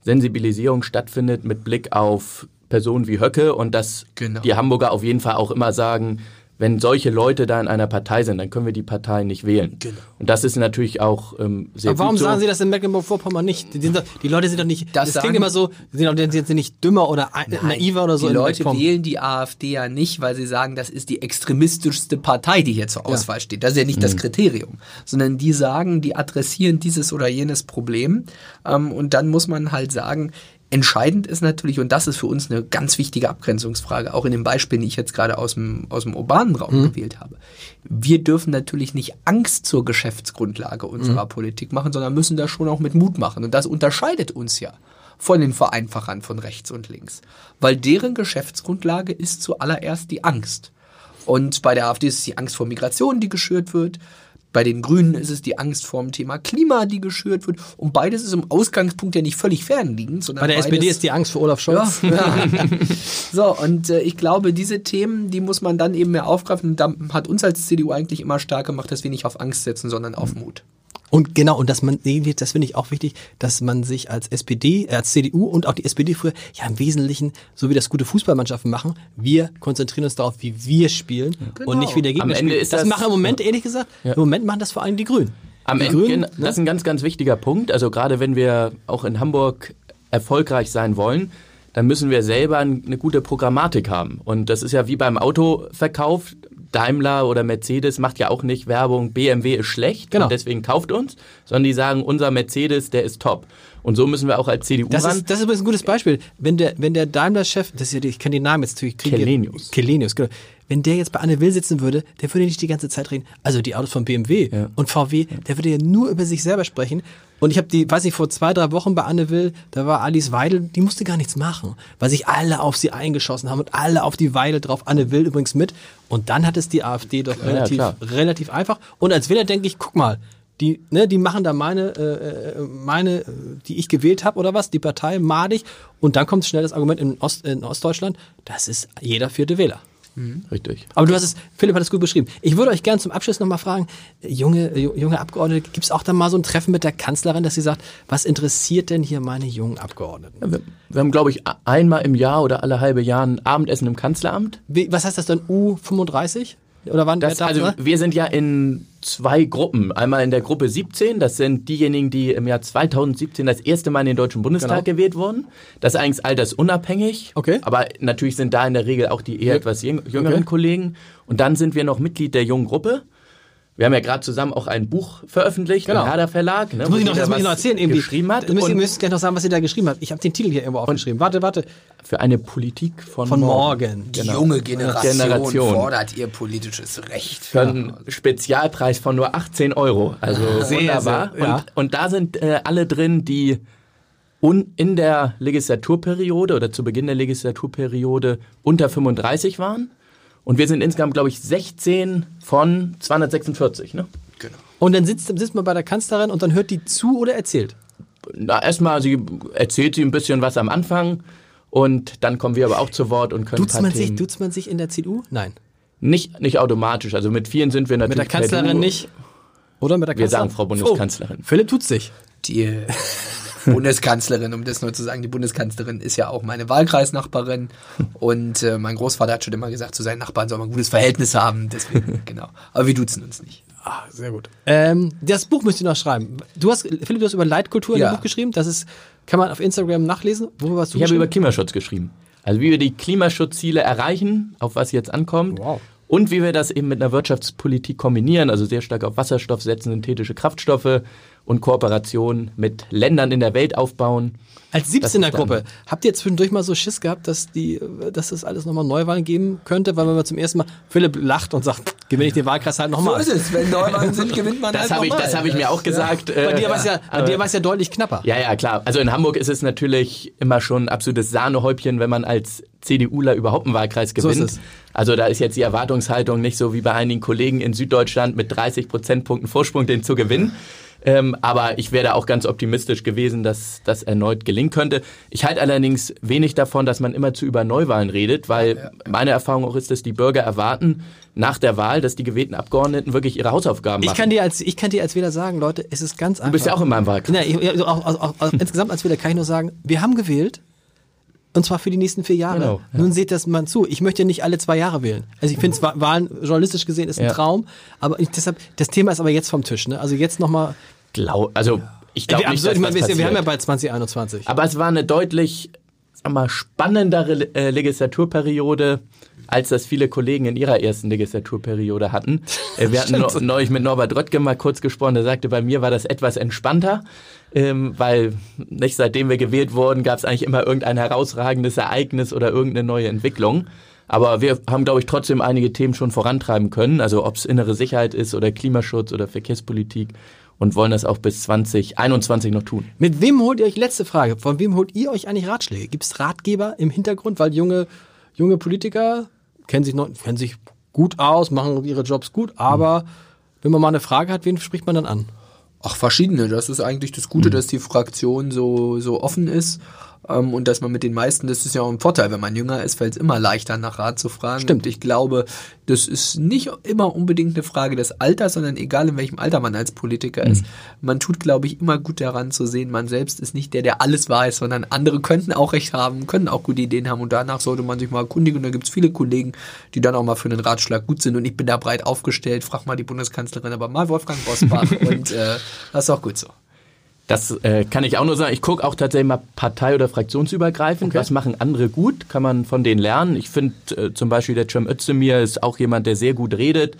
Sensibilisierung stattfindet mit Blick auf Personen wie Höcke und dass genau. die Hamburger auf jeden Fall auch immer sagen, wenn solche Leute da in einer Partei sind, dann können wir die Partei nicht wählen. Genau. Und das ist natürlich auch ähm, sehr Aber warum so. sagen Sie das in Mecklenburg-Vorpommern nicht? Die, doch, die, Leute sind doch nicht, das, das klingt immer so, sie sind, sind nicht dümmer oder Nein, naiver oder so. Die Leute wählen die AfD ja nicht, weil sie sagen, das ist die extremistischste Partei, die hier zur Auswahl ja. steht. Das ist ja nicht mhm. das Kriterium. Sondern die sagen, die adressieren dieses oder jenes Problem. Ähm, und dann muss man halt sagen, Entscheidend ist natürlich, und das ist für uns eine ganz wichtige Abgrenzungsfrage, auch in dem Beispiel, die ich jetzt gerade aus dem, aus dem urbanen Raum mhm. gewählt habe. Wir dürfen natürlich nicht Angst zur Geschäftsgrundlage unserer mhm. Politik machen, sondern müssen das schon auch mit Mut machen. Und das unterscheidet uns ja von den Vereinfachern von rechts und links. Weil deren Geschäftsgrundlage ist zuallererst die Angst. Und bei der AfD ist es die Angst vor Migration, die geschürt wird. Bei den Grünen ist es die Angst vor dem Thema Klima, die geschürt wird. Und beides ist im Ausgangspunkt ja nicht völlig fernliegend. Sondern Bei der SPD ist die Angst vor Olaf Scholz. Ja, ja. so, und äh, ich glaube, diese Themen, die muss man dann eben mehr aufgreifen. Und da hat uns als CDU eigentlich immer stark gemacht, dass wir nicht auf Angst setzen, sondern auf Mut. Und genau, und dass man, das finde ich auch wichtig, dass man sich als SPD, äh, als CDU und auch die SPD früher, ja im Wesentlichen, so wie das gute Fußballmannschaften machen, wir konzentrieren uns darauf, wie wir spielen genau. und nicht wie der Gegner Am Ende spielt. Ist das, das machen im Moment, ehrlich gesagt, ja. im Moment machen das vor allem die Grünen. Am die Ende, Grünen, das ist ein ganz, ganz wichtiger Punkt. Also gerade wenn wir auch in Hamburg erfolgreich sein wollen, dann müssen wir selber eine gute Programmatik haben. Und das ist ja wie beim Autoverkauf. Daimler oder Mercedes macht ja auch nicht Werbung, BMW ist schlecht genau. und deswegen kauft uns, sondern die sagen, unser Mercedes, der ist top. Und so müssen wir auch als CDU das ran. Ist, das ist übrigens ein gutes Beispiel. Wenn der, wenn der Daimler-Chef, das ist ja, ich kann den Namen jetzt natürlich kriegen. Kelenius. Kelenius, genau. Wenn der jetzt bei Anne Will sitzen würde, der würde nicht die ganze Zeit reden. Also die Autos von BMW ja. und VW, der würde ja nur über sich selber sprechen. Und ich habe die, weiß ich, vor zwei, drei Wochen bei Anne Will, da war Alice Weidel, die musste gar nichts machen, weil sich alle auf sie eingeschossen haben und alle auf die Weidel drauf. Anne Will übrigens mit. Und dann hat es die AfD doch relativ, ja, relativ einfach. Und als Wähler denke ich, guck mal, die, ne, die machen da meine, äh, äh meine, die ich gewählt habe oder was, die Partei madig. Und dann kommt schnell das Argument in, Ost, in Ostdeutschland, das ist jeder vierte Wähler. Mhm. Richtig. Aber du hast es, Philipp hat es gut beschrieben. Ich würde euch gerne zum Abschluss nochmal fragen, junge, junge Abgeordnete, gibt es auch da mal so ein Treffen mit der Kanzlerin, dass sie sagt, was interessiert denn hier meine jungen Abgeordneten? Ja, wir, wir, haben, glaube ich, einmal im Jahr oder alle halbe Jahr ein Abendessen im Kanzleramt. Wie, was heißt das dann, U35? Oder wann das, Also wir sind ja in zwei Gruppen. Einmal in der Gruppe 17, das sind diejenigen, die im Jahr 2017 das erste Mal in den Deutschen Bundestag genau. gewählt wurden. Das ist eigentlich altersunabhängig. Okay. Aber natürlich sind da in der Regel auch die eher etwas jüngeren okay. Kollegen. Und dann sind wir noch Mitglied der jungen Gruppe. Wir haben ja gerade zusammen auch ein Buch veröffentlicht genau. im Herder Verlag. Ne, das muss ich noch, das muss ich noch erzählen. Eben geschrieben hat. Müsst, ihr müsst gleich noch sagen, was ihr da geschrieben habt. Ich habe den Titel hier irgendwo aufgeschrieben. Warte, warte. Für eine Politik von, von morgen. Die genau. junge Generation, Generation, fordert ihr politisches Recht. Für einen Spezialpreis von nur 18 Euro. Also sehr, wunderbar. Sehr, ja. und, und, da sind äh, alle drin, die un in der Legislaturperiode oder zu Beginn der Legislaturperiode unter 35 waren und wir sind insgesamt, glaube ich, 16 von 246. Ne? Genau. Und dann sitzt, sitzt man bei der Kanzlerin und dann hört die zu oder erzählt? Na, erstmal, sie erzählt sie ein bisschen was am Anfang und dann kommen wir aber auch zu Wort und können. Duzt man, sich, duzt man sich in der CDU? Nein. Nicht, nicht automatisch. Also mit vielen sind wir natürlich. Mit der Kanzlerin nicht. Oder mit der Kanzlerin? Wir sagen Frau Bundeskanzlerin. Oh, Philipp tut sich. Die Bundeskanzlerin, um das nur zu sagen, die Bundeskanzlerin ist ja auch meine Wahlkreisnachbarin und äh, mein Großvater hat schon immer gesagt, zu seinen Nachbarn soll man ein gutes Verhältnis haben, deswegen, genau. Aber wir duzen uns nicht. Ah, sehr gut. Ähm, das Buch müsst ihr noch schreiben. Du hast, Philipp, du hast über Leitkultur ja. in dem Buch geschrieben. Das ist, kann man auf Instagram nachlesen. Worüber hast du Ich habe über Klimaschutz geschrieben. Also wie wir die Klimaschutzziele erreichen, auf was jetzt ankommt. Wow. Und wie wir das eben mit einer Wirtschaftspolitik kombinieren, also sehr stark auf Wasserstoff setzen, synthetische Kraftstoffe, und Kooperation mit Ländern in der Welt aufbauen. Als 17er Gruppe, habt ihr zwischendurch mal so Schiss gehabt, dass die, dass es alles nochmal Neuwahlen geben könnte, weil man zum ersten Mal, Philipp lacht und sagt, gewinne ich den Wahlkreis halt nochmal. So ist es, wenn Neuwahlen sind, gewinnt man das halt hab nochmal. Das habe ich mir auch gesagt. Ja. Bei dir war es ja, bei dir ja deutlich knapper. Ja, ja, klar. Also in Hamburg ist es natürlich immer schon ein absolutes Sahnehäubchen, wenn man als CDUler überhaupt einen Wahlkreis gewinnt. So also da ist jetzt die Erwartungshaltung nicht so wie bei einigen Kollegen in Süddeutschland mit 30 Prozentpunkten Vorsprung den zu gewinnen. Ähm, aber ich wäre auch ganz optimistisch gewesen, dass das erneut gelingen könnte. Ich halte allerdings wenig davon, dass man immer zu über Neuwahlen redet, weil ja, ja. meine Erfahrung auch ist, dass die Bürger erwarten nach der Wahl, dass die gewählten Abgeordneten wirklich ihre Hausaufgaben machen. Ich kann dir als, ich kann dir als Wähler sagen, Leute, es ist ganz einfach. Du bist ja auch in meinem Wahlkreis. Ja, ich, auch, auch, auch, insgesamt als Wähler kann ich nur sagen, wir haben gewählt, und zwar für die nächsten vier Jahre. Genau, ja. Nun seht das mal zu. Ich möchte nicht alle zwei Jahre wählen. Also ich finde Wahlen journalistisch gesehen ist ein ja. Traum, aber ich, deshalb das Thema ist aber jetzt vom Tisch. Ne? Also jetzt nochmal Glaub, also ich glaube nicht, dass ich meine, wir, haben ja bald 2021. Aber es war eine deutlich mal, spannendere äh, Legislaturperiode, als das viele Kollegen in ihrer ersten Legislaturperiode hatten. Äh, wir hatten neulich mit Norbert Röttgen mal kurz gesprochen, der sagte, bei mir war das etwas entspannter, ähm, weil nicht seitdem wir gewählt wurden, gab es eigentlich immer irgendein herausragendes Ereignis oder irgendeine neue Entwicklung. Aber wir haben, glaube ich, trotzdem einige Themen schon vorantreiben können. Also ob es innere Sicherheit ist oder Klimaschutz oder Verkehrspolitik und wollen das auch bis 2021 noch tun. Mit wem holt ihr euch, letzte Frage, von wem holt ihr euch eigentlich Ratschläge? Gibt es Ratgeber im Hintergrund? Weil junge, junge Politiker kennen sich, noch, kennen sich gut aus, machen ihre Jobs gut, aber mhm. wenn man mal eine Frage hat, wen spricht man dann an? Ach, verschiedene. Das ist eigentlich das Gute, mhm. dass die Fraktion so, so offen ist ähm, und dass man mit den meisten, das ist ja auch ein Vorteil, wenn man jünger ist, fällt es immer leichter nach Rat zu fragen. Stimmt. Und ich glaube, das ist nicht immer unbedingt eine Frage des Alters, sondern egal in welchem Alter man als Politiker mhm. ist. Man tut, glaube ich, immer gut daran zu sehen, man selbst ist nicht der, der alles weiß, sondern andere könnten auch recht haben, können auch gute Ideen haben und danach sollte man sich mal erkundigen und da gibt es viele Kollegen, die dann auch mal für einen Ratschlag gut sind und ich bin da breit aufgestellt, frag mal die Bundeskanzlerin, aber mal Wolfgang Bosbach und äh, das ist auch gut so. Das äh, kann ich auch nur sagen. Ich gucke auch tatsächlich mal partei- oder fraktionsübergreifend. Okay. Was machen andere gut? Kann man von denen lernen? Ich finde äh, zum Beispiel der Cem Özdemir ist auch jemand, der sehr gut redet.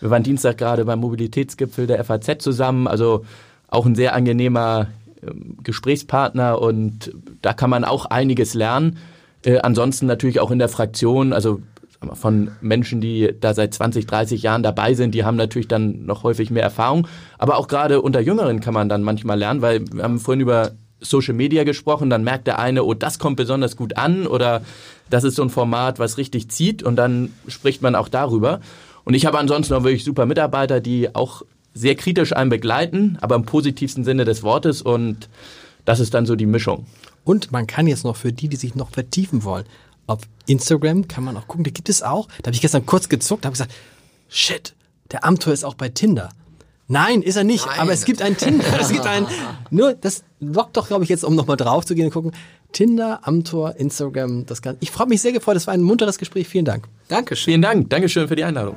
Wir waren Dienstag gerade beim Mobilitätsgipfel der FAZ zusammen. Also auch ein sehr angenehmer äh, Gesprächspartner und da kann man auch einiges lernen. Äh, ansonsten natürlich auch in der Fraktion. Also von Menschen, die da seit 20, 30 Jahren dabei sind, die haben natürlich dann noch häufig mehr Erfahrung. Aber auch gerade unter Jüngeren kann man dann manchmal lernen, weil wir haben vorhin über Social Media gesprochen, dann merkt der eine, oh, das kommt besonders gut an oder das ist so ein Format, was richtig zieht und dann spricht man auch darüber. Und ich habe ansonsten auch wirklich super Mitarbeiter, die auch sehr kritisch einen begleiten, aber im positivsten Sinne des Wortes und das ist dann so die Mischung. Und man kann jetzt noch für die, die sich noch vertiefen wollen, auf Instagram kann man auch gucken, da gibt es auch, da habe ich gestern kurz gezuckt, habe gesagt, shit, der Amtor ist auch bei Tinder. Nein, ist er nicht, Nein. aber es gibt ein Tinder, es gibt ein, nur, das lockt doch, glaube ich, jetzt, um nochmal drauf zu gehen und gucken, Tinder, Amtor, Instagram, das kann, ich freue mich sehr gefreut, das war ein munteres Gespräch, vielen Dank. Dankeschön. Vielen Dank, Dankeschön für die Einladung.